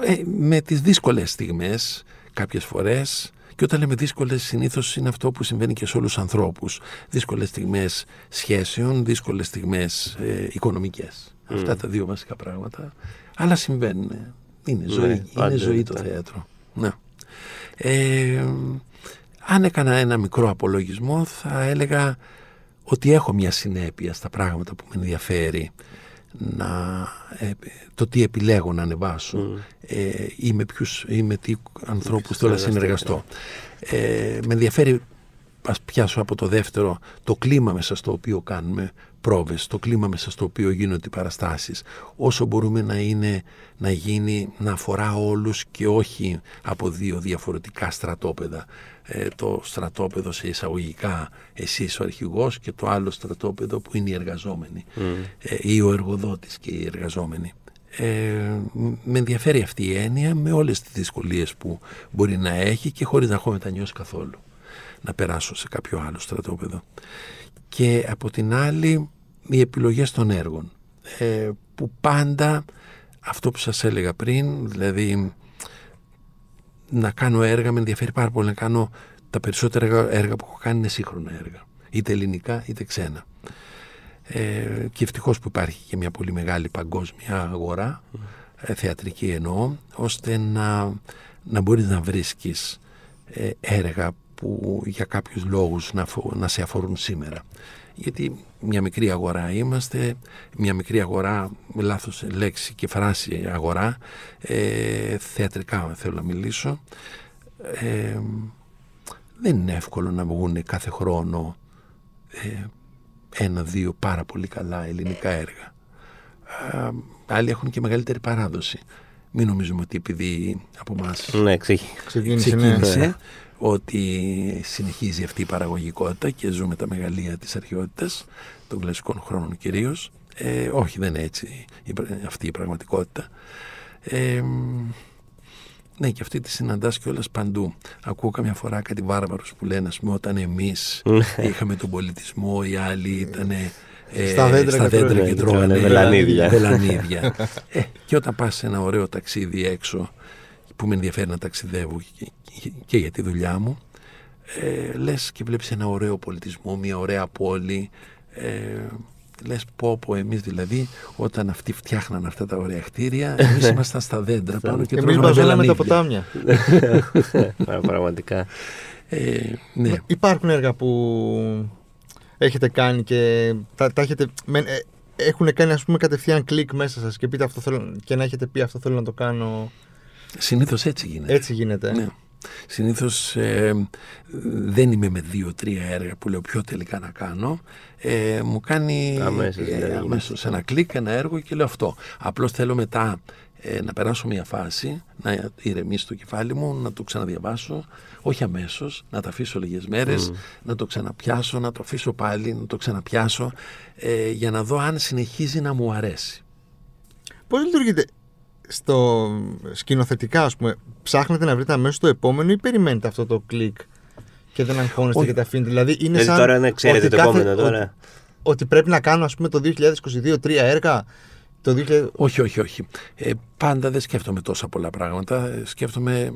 ε, με τις δύσκολες στιγμές κάποιες φορές και όταν λέμε δύσκολες συνήθως είναι αυτό που συμβαίνει και σε όλους τους ανθρώπους. Δύσκολες στιγμές σχέσεων, δύσκολες στιγμές ε, οικονομικές. Αυτά τα δύο βασικά πράγματα. Αλλά συμβαίνουν. Είναι ζωή, είναι πάντα ζωή το αυτά. θέατρο. Ναι. Ε, αν έκανα ένα μικρό απολογισμό θα έλεγα ότι έχω μια συνέπεια στα πράγματα που με ενδιαφέρει να, ε, το τι επιλέγω να ανεβάσω ε, ή με ποιους ή με τι ανθρώπους θέλω να συνεργαστώ. Ε, με ενδιαφέρει ας πιάσω από το δεύτερο το κλίμα μέσα στο οποίο κάνουμε πρόβες, το κλίμα μέσα στο οποίο γίνονται οι παραστάσεις. Όσο μπορούμε να είναι, να γίνει, να αφορά όλους και όχι από δύο διαφορετικά στρατόπεδα. Ε, το στρατόπεδο σε εισαγωγικά εσείς ο αρχηγός και το άλλο στρατόπεδο που είναι οι εργαζόμενοι ε, ή ο εργοδότης και οι εργαζόμενοι. Ε, μ- με ενδιαφέρει αυτή η έννοια με όλες τις δυσκολίες που μπορεί να έχει και χωρίς να έχω μετανιώσει καθόλου να περάσω σε κάποιο άλλο στρατόπεδο. Και από την άλλη οι επιλογές των έργων. Ε, που πάντα αυτό που σας έλεγα πριν δηλαδή να κάνω έργα με ενδιαφέρει πάρα πολύ να κάνω τα περισσότερα έργα, έργα που έχω κάνει είναι σύγχρονα έργα. Είτε ελληνικά είτε ξένα. Ε, και ευτυχώς που υπάρχει και μια πολύ μεγάλη παγκόσμια αγορά ε, θεατρική εννοώ ώστε να, να μπορείς να βρίσκεις ε, έργα που για κάποιους λόγους να, φο- να σε αφορούν σήμερα γιατί μια μικρή αγορά είμαστε μια μικρή αγορά με λάθος λέξη και φράση αγορά ε, θεατρικά θέλω να μιλήσω ε, δεν είναι εύκολο να βγουν κάθε χρόνο ε, ένα-δύο πάρα πολύ καλά ελληνικά έργα. Α, άλλοι έχουν και μεγαλύτερη παράδοση. Μην νομίζουμε ότι επειδή από εμάς Ναι, εξήγη. Ξεκίνησε, ναι. Ξεκίνησε ότι συνεχίζει αυτή η παραγωγικότητα και ζούμε τα μεγαλεία της αρχαιότητας των κλασικών χρόνων κυρίως. Ε, όχι, δεν είναι έτσι η πρα- αυτή η πραγματικότητα. Ε, ναι, και αυτή τη συναντάς κιόλας παντού. Ακούω καμιά φορά κάτι βάρβαρους που λένε, ας πούμε, όταν εμείς είχαμε τον πολιτισμό, οι άλλοι ήταν ε, Στα δέντρα και δέντρα τρώγανε. και Τρώγανε τρώγανε βελανίδια. βελανίδια. ε, και όταν πας σε ένα ωραίο ταξίδι έξω, που με ενδιαφέρει να ταξιδεύω και, και- και για τη δουλειά μου, ε, λες και βλέπεις ένα ωραίο πολιτισμό, μια ωραία πόλη, ε, λες πω πω εμείς δηλαδή όταν αυτοί φτιάχναν αυτά τα ωραία κτίρια εμείς ήμασταν στα δέντρα πάνω και Εμείς τρώγαμε μαζεύαμε τα βελανίδια. ποτάμια. Α, Πραγματικά. Ε, ναι. Υπάρχουν έργα που έχετε κάνει και τα, τα έχετε. με- ε, έχουν κάνει ας πούμε κατευθείαν κλικ μέσα σας και, πείτε αυτό θέλω, και να έχετε πει αυτό θέλω να το κάνω. Συνήθως έτσι γίνεται. Έτσι γίνεται. Ναι. Συνήθως ε, δεν είμαι με δύο-τρία έργα που λέω ποιο τελικά να κάνω. Ε, μου κάνει Αμέσως, ε, δηλαδή, αμέσως ένα κλικ, ένα έργο και λέω αυτό. Απλώς θέλω μετά ε, να περάσω μια φάση, να ηρεμήσει το κεφάλι μου, να το ξαναδιαβάσω, όχι αμέσως, να τα αφήσω λίγες μέρες, να το ξαναπιάσω, να το αφήσω πάλι, να το ξαναπιάσω, ε, για να δω αν συνεχίζει να μου αρέσει. Πώς λειτουργείτε; Στο σκηνοθετικά, ας πούμε, ψάχνετε να βρείτε αμέσως το επόμενο ή περιμένετε αυτό το κλικ και δεν αγχώνεστε Όχι. και τα αφήνετε. Δηλαδή είναι Δηλαδή σαν τώρα να ξέρετε ότι το κάθε- επόμενο τώρα. Ότι, ότι πρέπει να κάνω ας πούμε το 2022 τρία έργα. Το 2000... Όχι, όχι, όχι. Ε, πάντα δεν σκέφτομαι τόσα πολλά πράγματα. Ε, Σκέφτομαι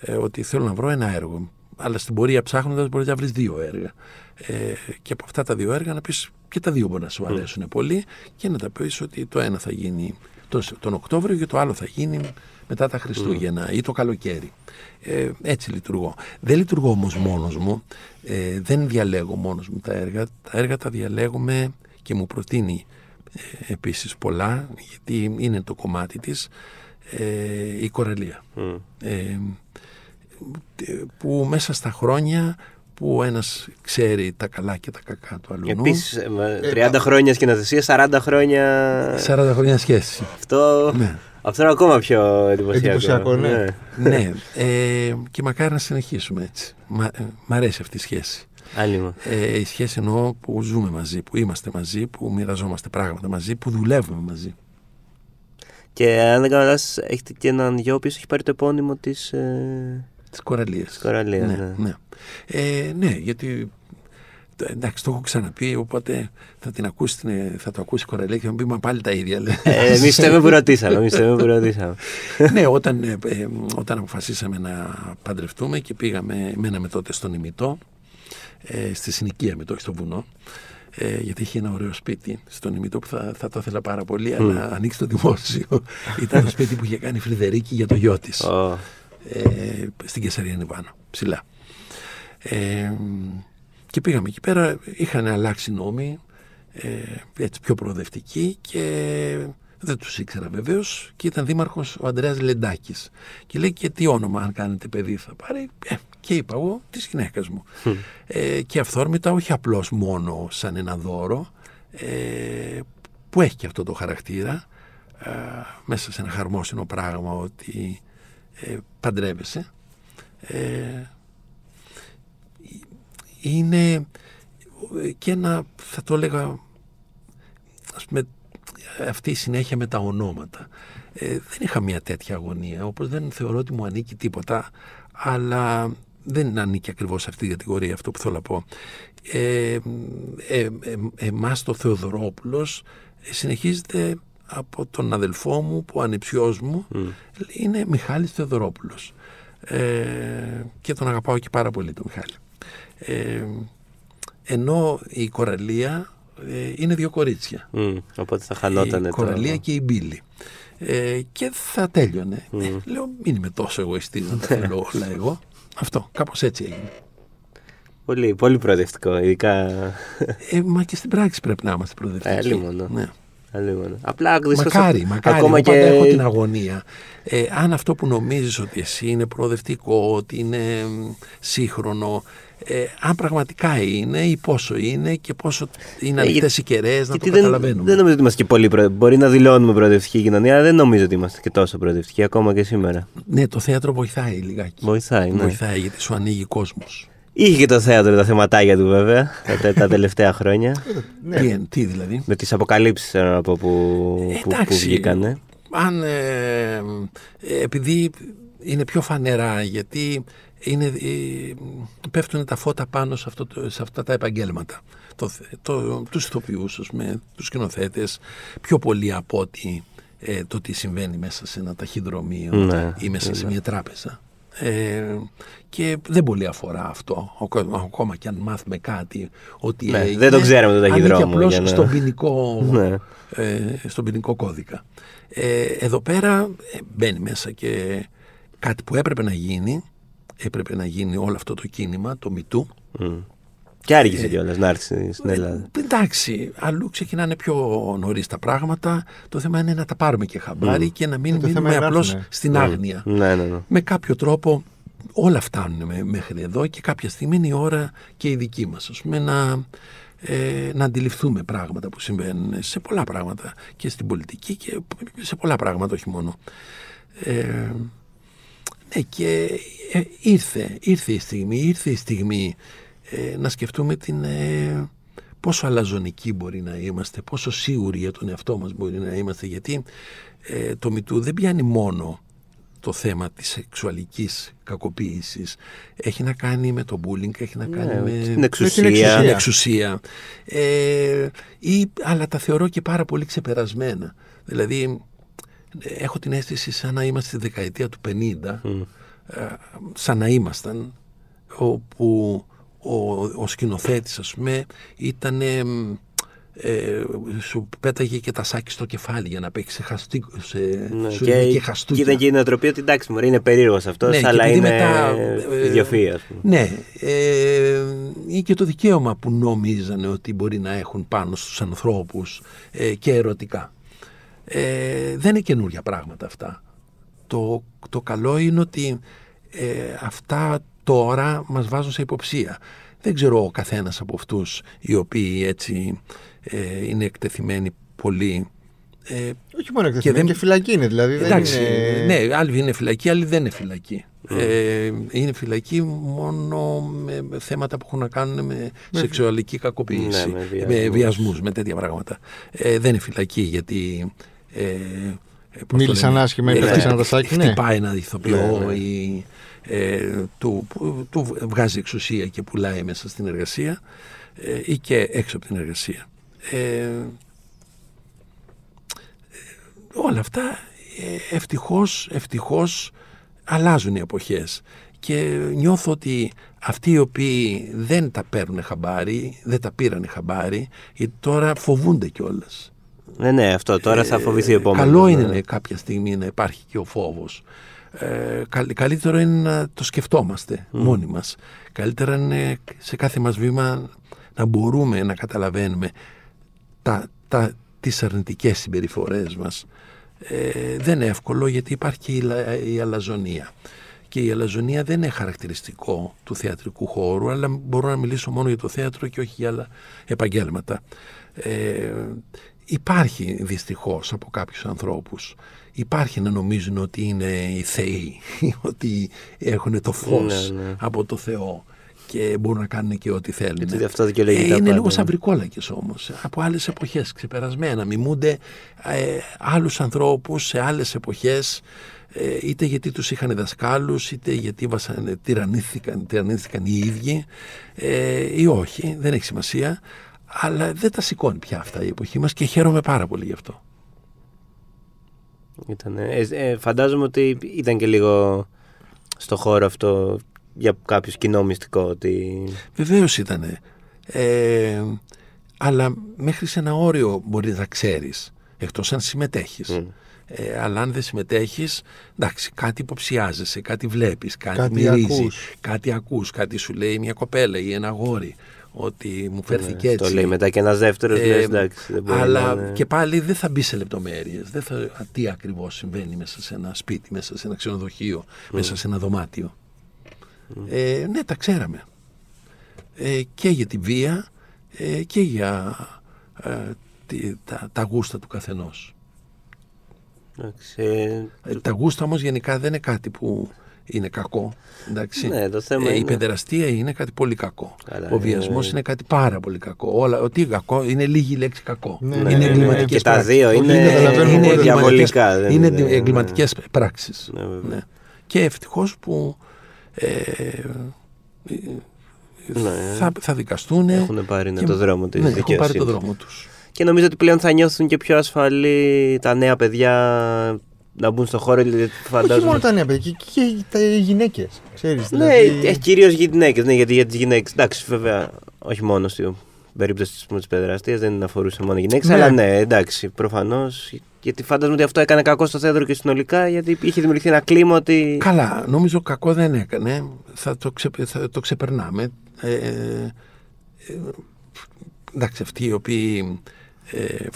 ε, ότι θέλω να βρω ένα έργο. Αλλά στην πορεία ψάχνοντας μπορείς να βρεις δύο έργα. Ε, και από αυτά τα δύο έργα να πεις και τα δύο μπορεί να σου αρέσουν πολύ και να τα πεις ότι το ένα θα γίνει τον, τον Οκτώβριο και το άλλο θα γίνει μετά τα Χριστούγεννα ή το καλοκαίρι. Ε, έτσι λειτουργώ. Δεν λειτουργώ όμως μόνος μου. Ε, δεν διαλέγω μόνος μου τα έργα. Τα έργα τα διαλέγουμε και μου προτείνει ε, επίσης πολλά γιατί είναι το κομμάτι της ε, η κορελία Μμ. ε, που μέσα στα χρόνια που ο ένας ξέρει τα καλά και τα κακά του αλλού. Επίσης, 30 χρόνια σκηνοθεσία, 40 χρόνια. 40 χρόνια σχέση. Αυτό, Ναι. αυτό είναι ακόμα πιο εντυπωσιακό. Εντυπωσιακό, ναι. ναι, ε, και μακάρι να συνεχίσουμε έτσι. Μα, ε, μ' αρέσει αυτή η σχέση. Άλυμα. Ε, η σχέση εννοώ που ζούμε μαζί, που είμαστε μαζί, που μοιραζόμαστε πράγματα μαζί, που δουλεύουμε μαζί. Και αν δεν κάνω λάθος, έχετε και έναν γιο ο οποίος έχει πάρει το επώνυμο της ε, Της κοραλίας. της κοραλίας. ναι, ναι. ναι. Ε, ναι, γιατί το- εντάξει, το έχω ξαναπεί, οπότε θα, την ακούσει, την- θα το ακούσει η κοραλία και θα μου πει Μα πάλι τα ίδια. λέει. Ε, εμείς το που ρωτήσαμε, εμείς το που ρωτήσαμε. ναι, όταν, ε, ε, όταν αποφασίσαμε να παντρευτούμε και πήγαμε, μέναμε τότε στον ημιτό, ε, στη συνοικία με το, όχι στο βουνό, ε, γιατί είχε ένα ωραίο σπίτι στον ημιτό που θα, θα το ήθελα πάρα πολύ, αλλά ανοίξει το δημόσιο. Ήταν το σπίτι που είχε κάνει η Φρυδερίκη για το γιο της Ω, ε, στην Κεσαρία Νιβάνα, ψηλά. Ε, και πήγαμε εκεί πέρα, είχαν αλλάξει νόμοι, ε, έτσι πιο προοδευτικοί και δεν τους ήξερα βεβαίως και ήταν δήμαρχος ο Ανδρέας Λεντάκης. Και λέει και τι όνομα αν κάνετε παιδί θα πάρει; Ε, και είπα εγώ της γυναίκας μου. Ε, και αυθόρμητα όχι απλώς μόνο σαν ένα δώρο ε, που έχει και αυτό το χαρακτήρα ε, μέσα σε ένα χαρμόσυνο πράγμα ότι ε, παντρεύεσαι. Ε, είναι και ένα, θα το έλεγα, ας πούμε, αυτή η συνέχεια με τα ονόματα. Ε, δεν είχα μια τέτοια αγωνία, όπως δεν θεωρώ ότι μου ανήκει τίποτα, αλλά δεν ανήκει ακριβώς σε αυτή την κατηγορία αυτό που θέλω να πω. Ε, ε, ε, εμάς το Θεοδωρόπουλος συνεχίζεται από τον αδελφό μου που ο ανιψιός μου είναι Μιχάλης Θεοδωρόπουλος. Ε, και τον αγαπάω και πάρα πολύ τον Μιχάλη. Ε, ενώ η Κοραλία ε, είναι δύο κορίτσια. Μ, οπότε θα χανότανε η το... Κοραλία και η Μπίλη. Ε, και θα τέλειωνε. Ε, λέω μην είμαι τόσο εγωιστής να τα θέλω όλα εγώ. Αυτό κάπως έτσι έγινε. Πολύ, πολύ προοδευτικό, ειδικά... ε, μα και στην πράξη πρέπει να είμαστε προοδευτικοί. Ε, λίμωνο. ναι. Αλλήμον. Απλά δυστυχώς, Μακάρι, μακάρι. Ακόμα Εγώ και... πάντα έχω την αγωνία. Ε, αν αυτό που νομίζεις ότι εσύ είναι προοδευτικό, ότι είναι μ, σύγχρονο, ε, αν πραγματικά είναι ή πόσο είναι και πόσο είναι Ε, ανοιχτές για- οι κεραίες, να το Γιατί δεν, καταλαβαίνουμε. δεν νομίζω ότι είμαστε και πολύ προοδευτικοί. Μπορεί να δηλώνουμε προοδευτική κοινωνία, αλλά δεν νομίζω ότι είμαστε και τόσο προοδευτικοί ακόμα και σήμερα. Ναι, το θέατρο βοηθάει λιγάκι. Βοηθάει, ναι. Βοηθάει γιατί σου ανοίγει κόσμος. Είχε και το θέατρο τα θεματάκια του βέβαια τα, τα τελευταία χρόνια. Τι, εν- τι δηλαδή; με τις αποκαλύψεις θέλω να πω, που, που, που Εντάξει. βγήκανε. Αν, ε, ε, επειδή είναι πιο φανερά, γιατί είναι, ε, πέφτουν τα φώτα πάνω σε, αυτό, το- σε αυτά τα επαγγέλματα. Το, θε- το, τους ηθοποιούς, ας πούμε, τους σκηνοθέτες, πιο πολύ από ότι ε, το τι συμβαίνει μέσα σε ένα ταχυδρομείο Ναι, ή μέσα σε μια τράπεζα. Ε, και δεν πολύ αφορά αυτό, ο κόσμος, ακόμα και αν μάθουμε κάτι ότι Ναι, έγινε, δεν το ξέραμε το ανήκει ταχυδρόμο, απλώς για να- στον ποινικό Ναι. ε, στον ποινικό κώδικα. Ε, εδώ πέρα ε, μπαίνει μέσα και κάτι που έπρεπε να γίνει, έπρεπε να γίνει όλο αυτό το κίνημα, το μητού. Μμ. Και άργησε κιόλας να έρθει στην Ελλάδα. Ε, εντάξει, αλλού ξεκινάνε πιο νωρίς τα πράγματα. Το θέμα είναι να τα πάρουμε και χαμπάρι και να μην Ε, το θέμα μείνουμε είναι να απλώς έρθουνε. στην άγνοια. Ναι, ναι, ναι. Με κάποιο τρόπο όλα φτάνουν με- μέχρι εδώ και κάποια στιγμή είναι η ώρα και η δική μας ας πούμε, να, ε, να αντιληφθούμε πράγματα που συμβαίνουν σε πολλά πράγματα και στην πολιτική και σε πολλά πράγματα όχι μόνο. Ε, ναι και ε, ήρθε, ήρθε η στιγμή, ήρθε η στιγμή ε, να σκεφτούμε την, ε, πόσο αλαζονικοί μπορεί να είμαστε, πόσο σίγουροι για τον εαυτό μας μπορεί να είμαστε γιατί ε, το μητού δεν πιάνει μόνο το θέμα της σεξουαλικής κακοποίησης έχει να κάνει με το bullying, έχει να κάνει Ναι, με, την με εξουσία. την εξουσία. εξουσία. Ε, ή, αλλά τα θεωρώ και πάρα πολύ ξεπερασμένα. Δηλαδή, ε, έχω την αίσθηση σαν να είμαστε στη δεκαετία του 50, ε, σαν να ήμασταν, όπου ο, ο σκηνοθέτης, ας πούμε, ήταν... Ε, σου πέταγε και τα σάκι στο κεφάλι για να παίξει χαστί, σε, Ναι, σου και, έδινε και και χαστούκια. ήταν και η νοοτροπία ότι εντάξει, μωρέ, είναι περίεργος αυτός, Ναι, και αλλά επειδή είναι μετά, ε, ιδιοφυΐα, ας πούμε. Ναι, ε, ή και το δικαίωμα που νομίζανε ότι μπορεί να έχουν πάνω στους ανθρώπους ε, και ερωτικά. Ε, δεν είναι καινούργια πράγματα αυτά. Το, το καλό είναι ότι ε, αυτά τώρα μας βάζουν σε υποψία. δεν ξέρω ο καθένας από αυτούς οι οποίοι έτσι ε, είναι εκτεθειμένοι πολύ ε, Όχι μόνο εκτεθειμένοι, και, δεν... και φυλακή είναι δηλαδή. Εντάξει, δεν είναι... ναι, άλλοι είναι φυλακή, άλλοι δεν είναι φυλακή. Ε, είναι φυλακή μόνο με θέματα που έχουν να κάνουν με, σεξουαλική κακοποίηση, ναι, με, με βιασμούς, με τέτοια πράγματα. Ε, δεν είναι φυλακή γιατί... Ε, ε Μίλησαν άσχημα ή ε, πέφτησαν τα σάκια. Ναι. Χτυπάει ένα ηθοποιό ναι, ναι. ή ε, του, του βγάζει εξουσία και πουλάει μέσα στην εργασία ε, ή και έξω από την εργασία. Ε, όλα αυτά ε, ευτυχώς, ευτυχώς αλλάζουν οι εποχές και νιώθω ότι αυτοί οι οποίοι δεν τα παίρνουν χαμπάρι, δεν τα πήραν χαμπάρι, τώρα φοβούνται κιόλας. Ναι, ναι, αυτό τώρα θα φοβηθεί ο επόμενος. Καλό είναι ναι. κάποια στιγμή να υπάρχει και ο φόβος. Ε, καλύτερο είναι να το σκεφτόμαστε μόνοι μας. Καλύτερα είναι σε κάθε μας βήμα να μπορούμε να καταλαβαίνουμε τα, τα, τις αρνητικές συμπεριφορές μας. Ε, δεν είναι εύκολο γιατί υπάρχει και η, η αλαζονία. Και η αλαζονία δεν είναι χαρακτηριστικό του θεατρικού χώρου, αλλά μπορώ να μιλήσω μόνο για το θέατρο και όχι για άλλα επαγγέλματα. Ε, υπάρχει δυστυχώς από κάποιους ανθρώπους υπάρχει να νομίζουν ότι είναι οι θεοί, ότι έχουν το φως ναι, ναι. από το Θεό και μπορούν να κάνουν και ό,τι θέλουν. Γιατί αυτό ε, είναι πάντα. λίγο σαν βρικόλακες όμως, από άλλες εποχές ξεπερασμένα. Μιμούνται ε, άλλους ανθρώπους σε άλλες εποχές ε, είτε γιατί τους είχαν δασκάλους είτε γιατί βασαν, τυραννήθηκαν, τυραννήθηκαν οι ίδιοι ε, ή όχι, δεν έχει σημασία αλλά δεν τα σηκώνει πια αυτά η εποχή μας και χαίρομαι πάρα πολύ γι' αυτό. Ε, ε, φαντάζομαι ότι ήταν και λίγο στο χώρο αυτό για κάποιο κοινό μυστικό. Ότι... Βεβαίως ήταν. Ε, αλλά μέχρι σε ένα όριο μπορεί να ξέρεις, εκτός αν συμμετέχεις. Ε, αλλά αν δεν συμμετέχεις, εντάξει, κάτι υποψιάζεσαι, κάτι βλέπεις, κάτι, κάτι μυρίζεις, κάτι ακούς, κάτι σου λέει μια κοπέλα ή ένα γόρι ότι μου φέρθηκε ναι, έτσι. Το λέει μετά και ένας δεύτερος. Ε, αλλά να... και πάλι δεν θα μπει σε λεπτομέρειες. Δεν θα τι ακριβώς συμβαίνει μέσα σε ένα σπίτι, μέσα σε ένα ξενοδοχείο, μέσα σε ένα δωμάτιο. Ε, ναι, τα ξέραμε. Ε, και για τη βία ε, και για ε, τα, τα γούστα του καθενός. Ε, τα γούστα όμως γενικά δεν είναι κάτι που είναι κακό. Εντάξει. Ναι, το θέμα ε, είναι... Η παιδεραστία είναι κάτι πολύ κακό. Καλά, ο βιασμός είναι... κάτι πάρα πολύ κακό. Όλα, ότι κακό είναι λίγη λέξη κακό. Ναι, είναι ναι, εγκληματικές ναι, Και τα δύο είναι, είναι, είναι διαβολικά. Είναι, είναι εγκληματικές πράξεις. Ναι, ναι. Και ευτυχώς που. Ε, ναι, θα, θα δικαστούν. Έχουν πάρει και, το δρόμο του. Ναι, έχουν πάρει το δρόμο τους. Και νομίζω ότι πλέον θα νιώθουν και πιο ασφαλή τα νέα παιδιά να μπουν στο χώρο. Φαντάζομαι. Όχι μόνο τα νέα παιδιά, και, και οι γυναίκες. Ναι, δηλαδή... Ναι, κυρίως γυναίκες. Ναι, γιατί για τις γυναίκες. Εντάξει, βέβαια, όχι μόνο στην περίπτωση της παιδεραστίας δεν αφορούσε μόνο γυναίκες. Ναι. Αλλά ναι, εντάξει, προφανώς. Γιατί φαντάζομαι ότι αυτό έκανε κακό στο θέατρο και συνολικά, γιατί είχε δημιουργηθεί ένα κλίμα ότι. Καλά, νομίζω κακό δεν έκανε. Θα το, ξε, θα το ξεπερνάμε. Ε, ε, ε, εντάξει, αυτοί οι οποίοι ε,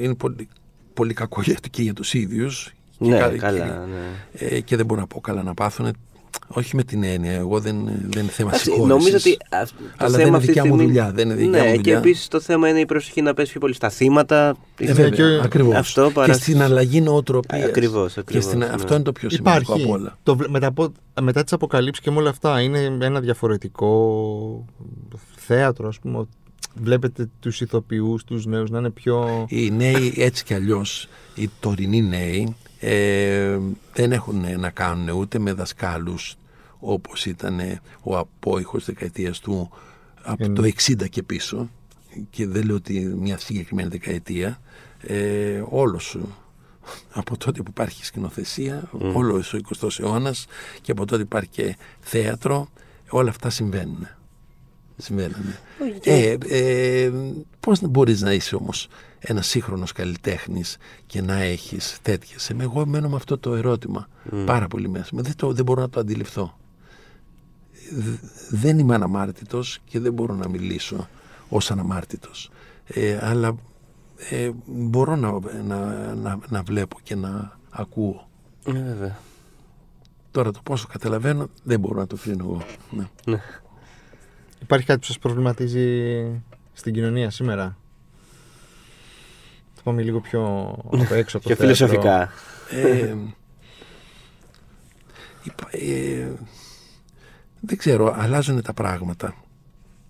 είναι πολύ πολύ κακό και για τους ίδιους ναι, και, καλά, ναι. Ε, και δεν μπορώ να πω καλά να πάθουν όχι με την έννοια, εγώ δεν, δεν είναι θέμα συγχώρεσης. Νομίζω ότι το αλλά θέμα δεν είναι δικιά μου δουλειά. Δεν είναι δικιά ναι, μου δουλειά. και επίσης το θέμα είναι η προσοχή να πέσει πιο πολύ στα θύματα. Ε, βέβαια, και... Ακριβώς. Αυτό παρά... Και στην αλλαγή νοοτροπίας. Ακριβώς, ακριβώς, ναι. Αυτό είναι το πιο σημαντικό Υπάρχει. από όλα. Το, μετά, μετά τις αποκαλύψεις και με όλα αυτά είναι ένα διαφορετικό θέατρο, ας πούμε, βλέπετε τους ηθοποιούς, τους νέους να είναι πιο... Οι νέοι έτσι κι αλλιώς, οι τωρινοί νέοι ε, δεν έχουν να κάνουν ούτε με δασκάλους όπως ήταν ο απόϊχος δεκαετίας του από το 60 και πίσω. Και δεν λέω ότι μια συγκεκριμένη δεκαετία. Ε, όλος από τότε που υπάρχει σκηνοθεσία mm. όλος ο 20ος αιώνας και από τότε υπάρχει και θέατρο όλα αυτά συμβαίνουν συμβαίνουν. Ε, ε, πώς μπορείς να είσαι όμως ένας σύγχρονος καλλιτέχνης και να έχεις τέτοιες; Εγώ μένω με αυτό το ερώτημα πάρα πολύ μέσα. Δεν, το, δεν μπορώ να το αντιληφθώ. Δεν είμαι αναμάρτητος και δεν μπορώ να μιλήσω ως αναμάρτητος. Ε, αλλά ε, μπορώ να, να, να, να, βλέπω και να ακούω. Ε, Τώρα το πόσο καταλαβαίνω δεν μπορώ να το κρίνω εγώ. Ναι. Ναι. Υπάρχει κάτι που σας προβληματίζει στην κοινωνία σήμερα; Θα πάμε λίγο πιο από έξω από το Πιο θέατρο. φιλοσοφικά. Ε, υπά- ε, δεν ξέρω, αλλάζουν τα πράγματα.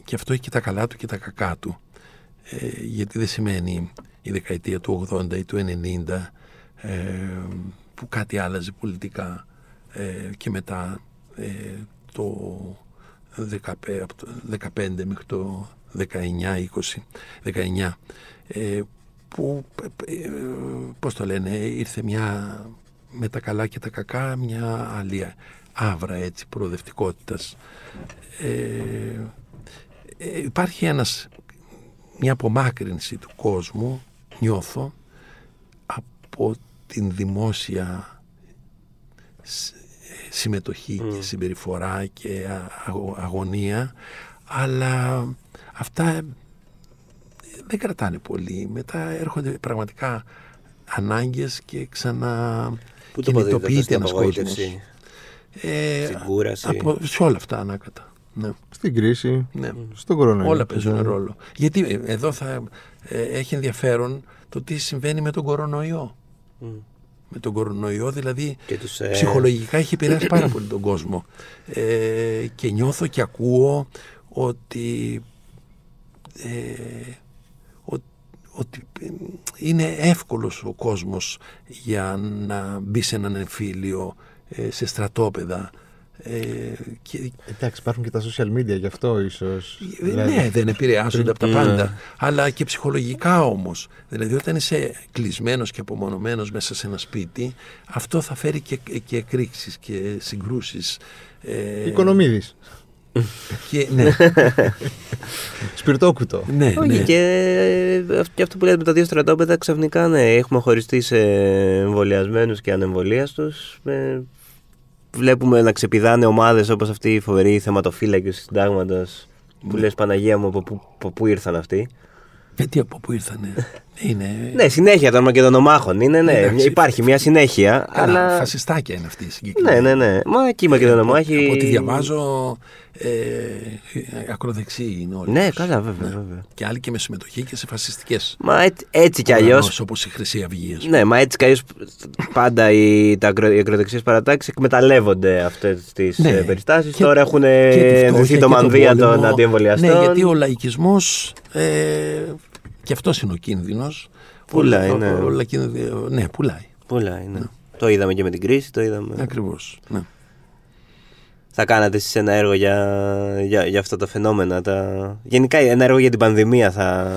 Και αυτό έχει και τα καλά του και τα κακά του. Ε, γιατί δεν σημαίνει η δεκαετία του 80 ή του 90 ε, που κάτι άλλαζε πολιτικά ε, και μετά ε, το 15, από το 15 μέχρι το 19, 20, 19 ε, που ε, πώς το λένε ήρθε μια με τα καλά και τα κακά μια άλλη άβρα έτσι προοδευτικότητας. Ε, ε, υπάρχει ένας μια απομάκρυνση του κόσμου νιώθω από την δημόσια σ- συμμετοχή και συμπεριφορά και α- αγω- αγωνία αλλά αυτά ε, δεν κρατάνε πολύ μετά έρχονται πραγματικά ανάγκες και ξανά Πού τοποθετείται αυτό κινητοποιείται στην ένας κόσμος απογοήτευση, ε, στην κούραση. από, σε όλα αυτά ανάκατα ναι, Στην κρίση, ναι. στον κορονοϊό. Όλα παίζουν ρόλο. Γιατί ε, εδώ θα ε, έχει ενδιαφέρον το τι συμβαίνει με τον κορονοϊό. Μμ. Με τον κορονοϊό δηλαδή Και τους, ε, ψυχολογικά έχει επηρεάσει πάρα πολύ τον κόσμο. Ε, και νιώθω και ακούω ότι, ε, ο- ότι ε, είναι εύκολος ο κόσμος για να μπει σε έναν εμφύλιο, ε, σε στρατόπεδα. Ε, και Εντάξει, υπάρχουν και τα social media γι' αυτό ίσως. ε, Ναι, δεν επηρεάζονται από τα Ναι. πάντα. Αλλά και ψυχολογικά όμως. Δηλαδή, όταν είσαι κλεισμένος και απομονωμένος μέσα σε ένα σπίτι, αυτό θα φέρει και, και εκρήξεις και συγκρούσεις. Ε, Οικονομίδης. και, ναι, Σπιρτόκουτο. ναι, Όχι, ναι. και, ε, και αυτό που λέτε με τα δύο στρατόπεδα ξαφνικά ναι, έχουμε χωριστεί σε εμβολιασμένους και ανεμβολίαστους. Ε, βλέπουμε να ξεπηδάνε ομάδες όπως αυτή η φοβερή θεματοφύλακη του συντάγματος. Που Ναι. λες Παναγία μου από πού, από πού ήρθαν αυτοί. Γιατί από πού ήρθανε; Είναι. Ναι, συνέχεια των Μακεδονομάχων είναι, ναι. Εντάξει, υπάρχει μια συνέχεια. Καλά, αλλά... φασιστάκια είναι αυτοί οι Ναι, συγκεκριμένοι. ναι, ναι. Μα εκεί οι Από, Μακεδονομάχοι. από ό,τι διαβάζω, ε, ακροδεξιοί είναι όλοι. Ναι, τους. καλά, βέβαια, βέβαια. Και άλλοι και με συμμετοχή και σε φασιστικές Μα έτσι, έτσι κι αλλιώ. οργανώσεις, όπως η Χρυσή Αυγή. ας πούμε. Ναι, μα έτσι κι αλλιώς πάντα οι, τα ακρο, οι ακροδεξιές παρατάξεις εκμεταλλεύονται αυτές τις Ναι. ναι. περιστάσεις. Και- Τώρα έχουν και τη φτώχεια ενδυθεί και το τον μανδύα πόλεμο. των αντιεμβολιαστών. Ναι, γιατί ο λαϊκισμός ε, και αυτός είναι ο κίνδυνος. Πουλάει, Ο- ναι. ο- ο λαϊκι- ναι, πουλάει. Πουλάει, ναι. Το είδαμε και με την κρίση, το είδαμε. Ακριβώς. Ναι. Θα κάνατε εσείς ένα έργο για, για, για αυτά τα φαινόμενα. Τα... Γενικά ένα έργο για την πανδημία θα...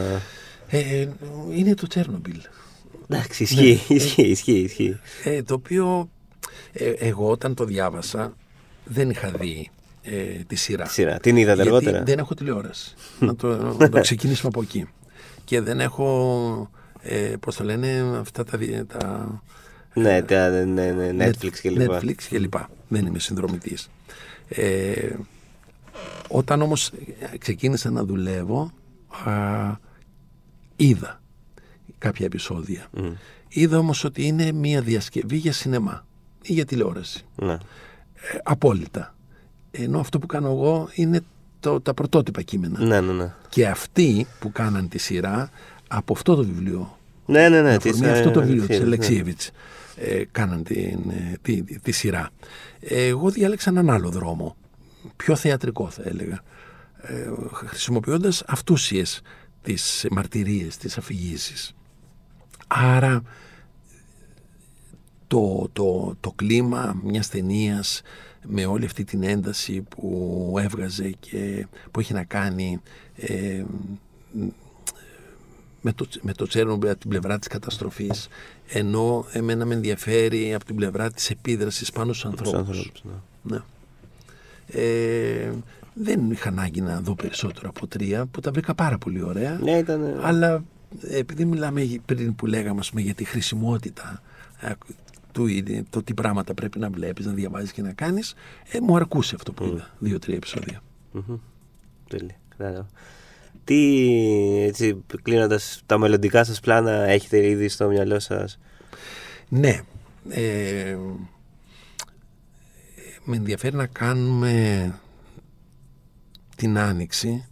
Ε, είναι το Τσέρνομπιλ. Εντάξει, ισχύει, Ναι. ισχύει, ισχύει, ισχύει. Ε, το οποίο ε, εγώ όταν το διάβασα δεν είχα δει ε, τη σειρά. Τη σειρά. Την είδατε Γιατί αργότερα. δεν έχω τηλεόραση. να, το, να το ξεκινήσουμε από εκεί. Και δεν έχω, ε, πώς το λένε, αυτά τα, δι- τα Ναι, τα, ναι, ναι, Netflix και λοιπά. Netflix και λοιπά. Δεν είμαι συνδρομητής. Ε, όταν όμως ξεκίνησα να δουλεύω, α, είδα κάποια επεισόδια. Μμ. Είδα όμως ότι είναι μια διασκευή για σινεμά ή για τηλεόραση. Ναι. Ε, απόλυτα. Ενώ αυτό που κάνω εγώ είναι το, τα πρωτότυπα κείμενα. ναι, ναι, ναι. Και αυτοί που κάναν τη σειρά από αυτό το βιβλίο Ναι, ναι, ναι. με της, αφορμή ε, αυτό το βιβλίο της Αλεξίεβιτς, ναι. Αλεξίεβιτς ε, κάναν την, ε, τη, τη, τη σειρά. Ε, εγώ διάλεξα έναν άλλο δρόμο, πιο θεατρικό θα έλεγα, ε, χρησιμοποιώντας αυτούσιες τις μαρτυρίες, τις αφηγήσεις. Άρα το, το, το κλίμα μιας ταινίας με όλη αυτή την ένταση που έβγαζε και που έχει να κάνει ε, με το, με το Τσέρνομπιλ από την πλευρά της καταστροφής ενώ εμένα με ενδιαφέρει από την πλευρά της επίδρασης πάνω στους Στους ανθρώπους. ανθρώπους, ναι. Ναι. Ε, δεν είχα ανάγκη να δω περισσότερο από τρία που τα βρήκα πάρα πολύ ωραία Ναι, ήταν. αλλά επειδή μιλάμε πριν που λέγαμε ας πούμε, για τη χρησιμότητα ε, του, το τι πράγματα πρέπει να βλέπεις, να διαβάζεις και να κάνεις ε, μου αρκούσε αυτό που είδα, δύο-τρία επεισόδια. Μμμ. Τέλεια. Κατάλαβα. Τι, έτσι, κλείνοντας τα μελλοντικά σας πλάνα, έχετε ήδη στο μυαλό σας; Ναι. Ε, με ενδιαφέρει να κάνουμε την Άνοιξη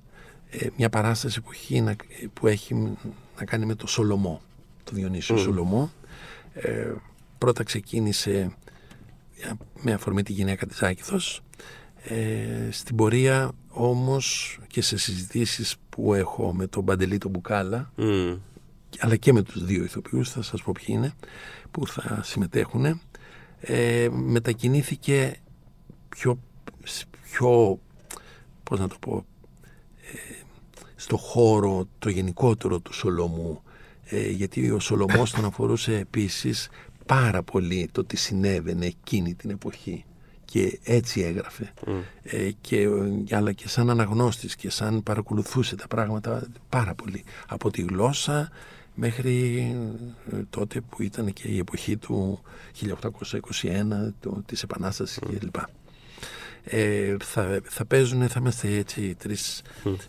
ε, μια παράσταση που έχει, να, που έχει να κάνει με το Σολομό, το Διονύσιο Σολομό. Ε, πρώτα ξεκίνησε με αφορμή τη γυναίκα της Άκηθος. Ε, στην πορεία όμως και σε συζητήσεις που έχω με τον Παντελή τον Μπουκάλα αλλά και με τους δύο ηθοποιούς, θα σας πω ποιοι είναι, που θα συμμετέχουν, ε, μετακινήθηκε πιο, πιο, πώς να το πω, ε, στο χώρο το γενικότερο του Σολομού, ε, γιατί ο Σολομός τον αφορούσε επίσης πάρα πολύ το τι συνέβαινε εκείνη την εποχή. Και έτσι έγραφε. Ε, και, αλλά και σαν αναγνώστης και σαν παρακολουθούσε τα πράγματα πάρα πολύ. Από τη γλώσσα μέχρι ε, τότε που ήταν και η εποχή του 1821 το, της Επανάστασης mm. κλπ. Ε, θα, θα παίζουν, θα είμαστε έτσι τρεις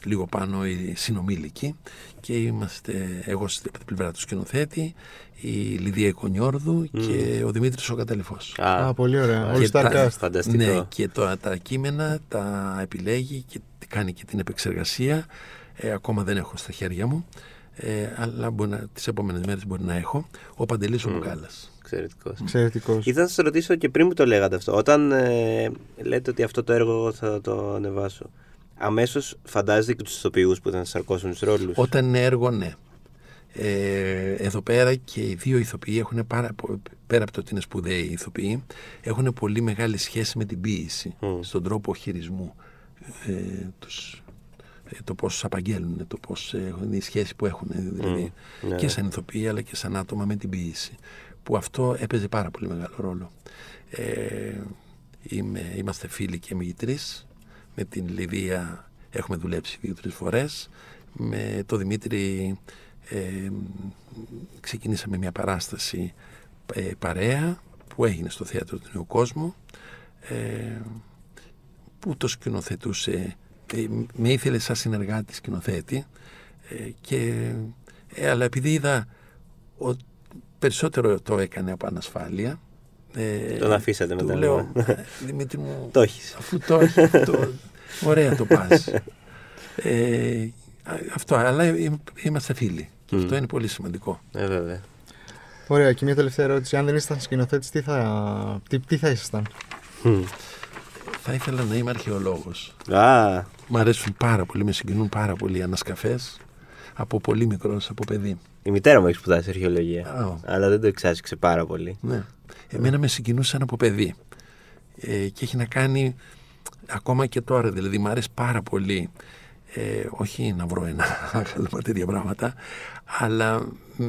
λίγο πάνω οι συνομήλικοι και είμαστε εγώ στην πλευρά του σκηνοθέτη η Λιδία Οικονιόρδου και ο Δημήτρης ο Καταληφός. Α, πολύ ωραία. Όλοι τα, φανταστικό. Ναι, και το, τα κείμενα τα επιλέγει και κάνει και την επεξεργασία. Ε, ακόμα δεν έχω στα χέρια μου ε, αλλά μπορεί να, τις επόμενες μέρες μπορεί να έχω, ο Παντελής ο Μπουκάλας. Εξαιρετικός. Εξαιρετικός. Ήθελα να σας ρωτήσω και πριν που το λέγατε αυτό, όταν ε, λέτε ότι αυτό το έργο θα το ανεβάσω, αμέσως φαντάζεστε και τους ηθοποιούς που θα σαρκώσουν τους ρόλους; Όταν είναι έργο, ναι. Ε, εδώ πέρα και οι δύο ηθοποιοί έχουν πάρα, πέρα από το ότι είναι σπουδαίοι ηθοποιοί έχουν πολύ μεγάλη σχέση με την ποίηση στον τρόπο χειρισμού ε, τους ε, το πώς απαγγέλνουν, το πώς είναι η σχέση που έχουν δηλαδή, ναι. και σαν ηθοποιοί αλλά και σαν άτομα με την ποιήση. Που αυτό έπαιζε πάρα πολύ μεγάλο ρόλο. Ε, είμαι, είμαστε φίλοι και εμεί τρει. Με την Λιδία έχουμε δουλέψει δύο-τρεις φορές. Με τον Δημήτρη ε, ξεκινήσαμε μια παράσταση ε, παρέα που έγινε στο Θέατρο του Νέου Κόσμου ε, που το σκηνοθετούσε ε, με ήθελε σαν συνεργάτη σκηνοθέτη ε, και, ε, αλλά επειδή είδα ότι περισσότερο το έκανε από ανασφάλεια ε, τον αφήσατε μετά. Του λέω, Δημήτρη μου, το έχεις. αφού το έχεις, το, ωραία το πας. Ε, αυτό, αλλά είμαστε φίλοι. Και αυτό είναι πολύ σημαντικό. Ε, βέβαια. Ωραία, και μια τελευταία ερώτηση. Αν δεν ήσασταν σκηνοθέτης, τι θα, τι, τι θα ήσασταν; Θα ήθελα να είμαι αρχαιολόγος. Α, Μ' αρέσουν πάρα πολύ, με συγκινούν πάρα πολύ οι ανασκαφές από πολύ μικρός, από παιδί. η μητέρα μου έχει σπουδάσει αρχαιολογία. Α, Αλλά δεν το εξάσκησε πάρα πολύ. ναι. Εμένα με συγκινούσαν από παιδί. Ε, και έχει να κάνει ακόμα και τώρα, δηλαδή μ' αρέσει πάρα πολύ. Ε, όχι να βρω ένα άγαλμα τέτοια πράγματα, αλλά μ,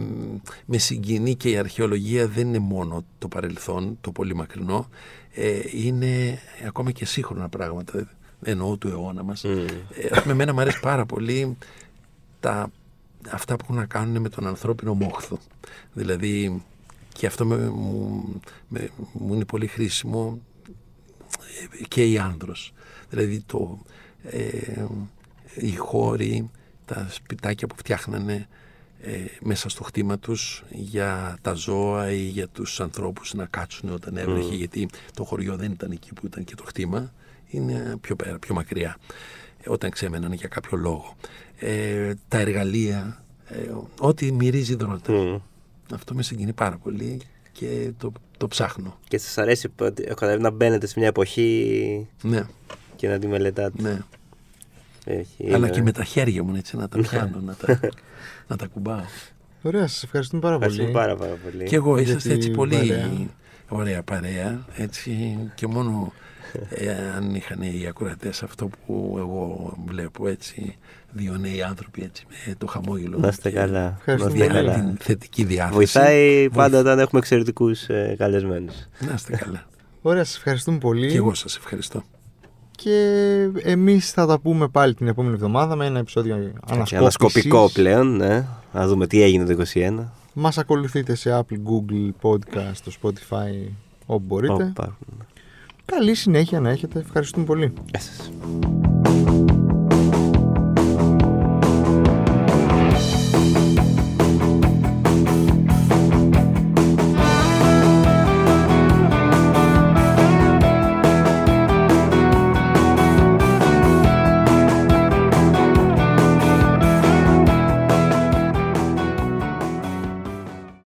με συγκινεί και η αρχαιολογία δεν είναι μόνο το παρελθόν, το πολύ μακρινό, ε, είναι ακόμα και σύγχρονα πράγματα εννοώ του αιώνα μας. Mm. Ε, με μένα μου αρέσει πάρα πολύ τα, αυτά που έχουν να κάνουν με τον ανθρώπινο μόχθο. Δηλαδή, και αυτό με, μου, με, μου είναι πολύ χρήσιμο ε, και η άνδρος. Δηλαδή, το, ε, οι χώροι, τα σπιτάκια που φτιάχνανε ε, μέσα στο χτήμα τους για τα ζώα ή για τους ανθρώπους να κάτσουν όταν έβρεχε γιατί το χωριό δεν ήταν εκεί που ήταν και το χτήμα είναι πιο πέρα, πιο μακριά όταν ξέμεναν για κάποιο λόγο. Ε, τα εργαλεία, ε, ό,τι μυρίζει δρότα. Μμμ. Αυτό με συγκινεί πάρα πολύ και το, το ψάχνω. Και σας αρέσει που ότι- έχω καταλάβει, να μπαίνετε σε μια εποχή Ναι, και να τη μελετάτε. ναι. Έχει, Αλλά είναι- και με τα χέρια μου έτσι να τα πιάνω, να τα, να τα κουμπάω. Ωραία, σας ευχαριστούμε πάρα Ευχαριστούμε πολύ. πάρα, πάρα πολύ. Και εγώ Για είσαστε την έτσι πολύ παρέα. ωραία παρέα, έτσι και μόνο ε, αν είχαν οι ακροατές αυτό που εγώ βλέπω έτσι, δύο νέοι άνθρωποι έτσι με το χαμόγελο. Να είστε και καλά. Να Ευχαριστούμε είστε πολύ. με καλά. την θετική διάθεση. Βοηθάει πάντα όταν έχουμε εξαιρετικούς ε, καλεσμένους. Να είστε καλά. Ωραία, σας ευχαριστούμε πολύ. και εγώ σας ευχαριστώ. Και εμείς θα τα πούμε πάλι την επόμενη εβδομάδα με ένα επεισόδιο ανασκόπησης. Ανασκοπικό πλέον, ναι. Να δούμε τι έγινε το 2021. Μας ακολουθείτε σε Apple, Google, Podcast, στο Spotify, όπου μπορείτε. Ω, υπάρχουν. Καλή συνέχεια να έχετε. Ευχαριστούμε πολύ. Γεια σας.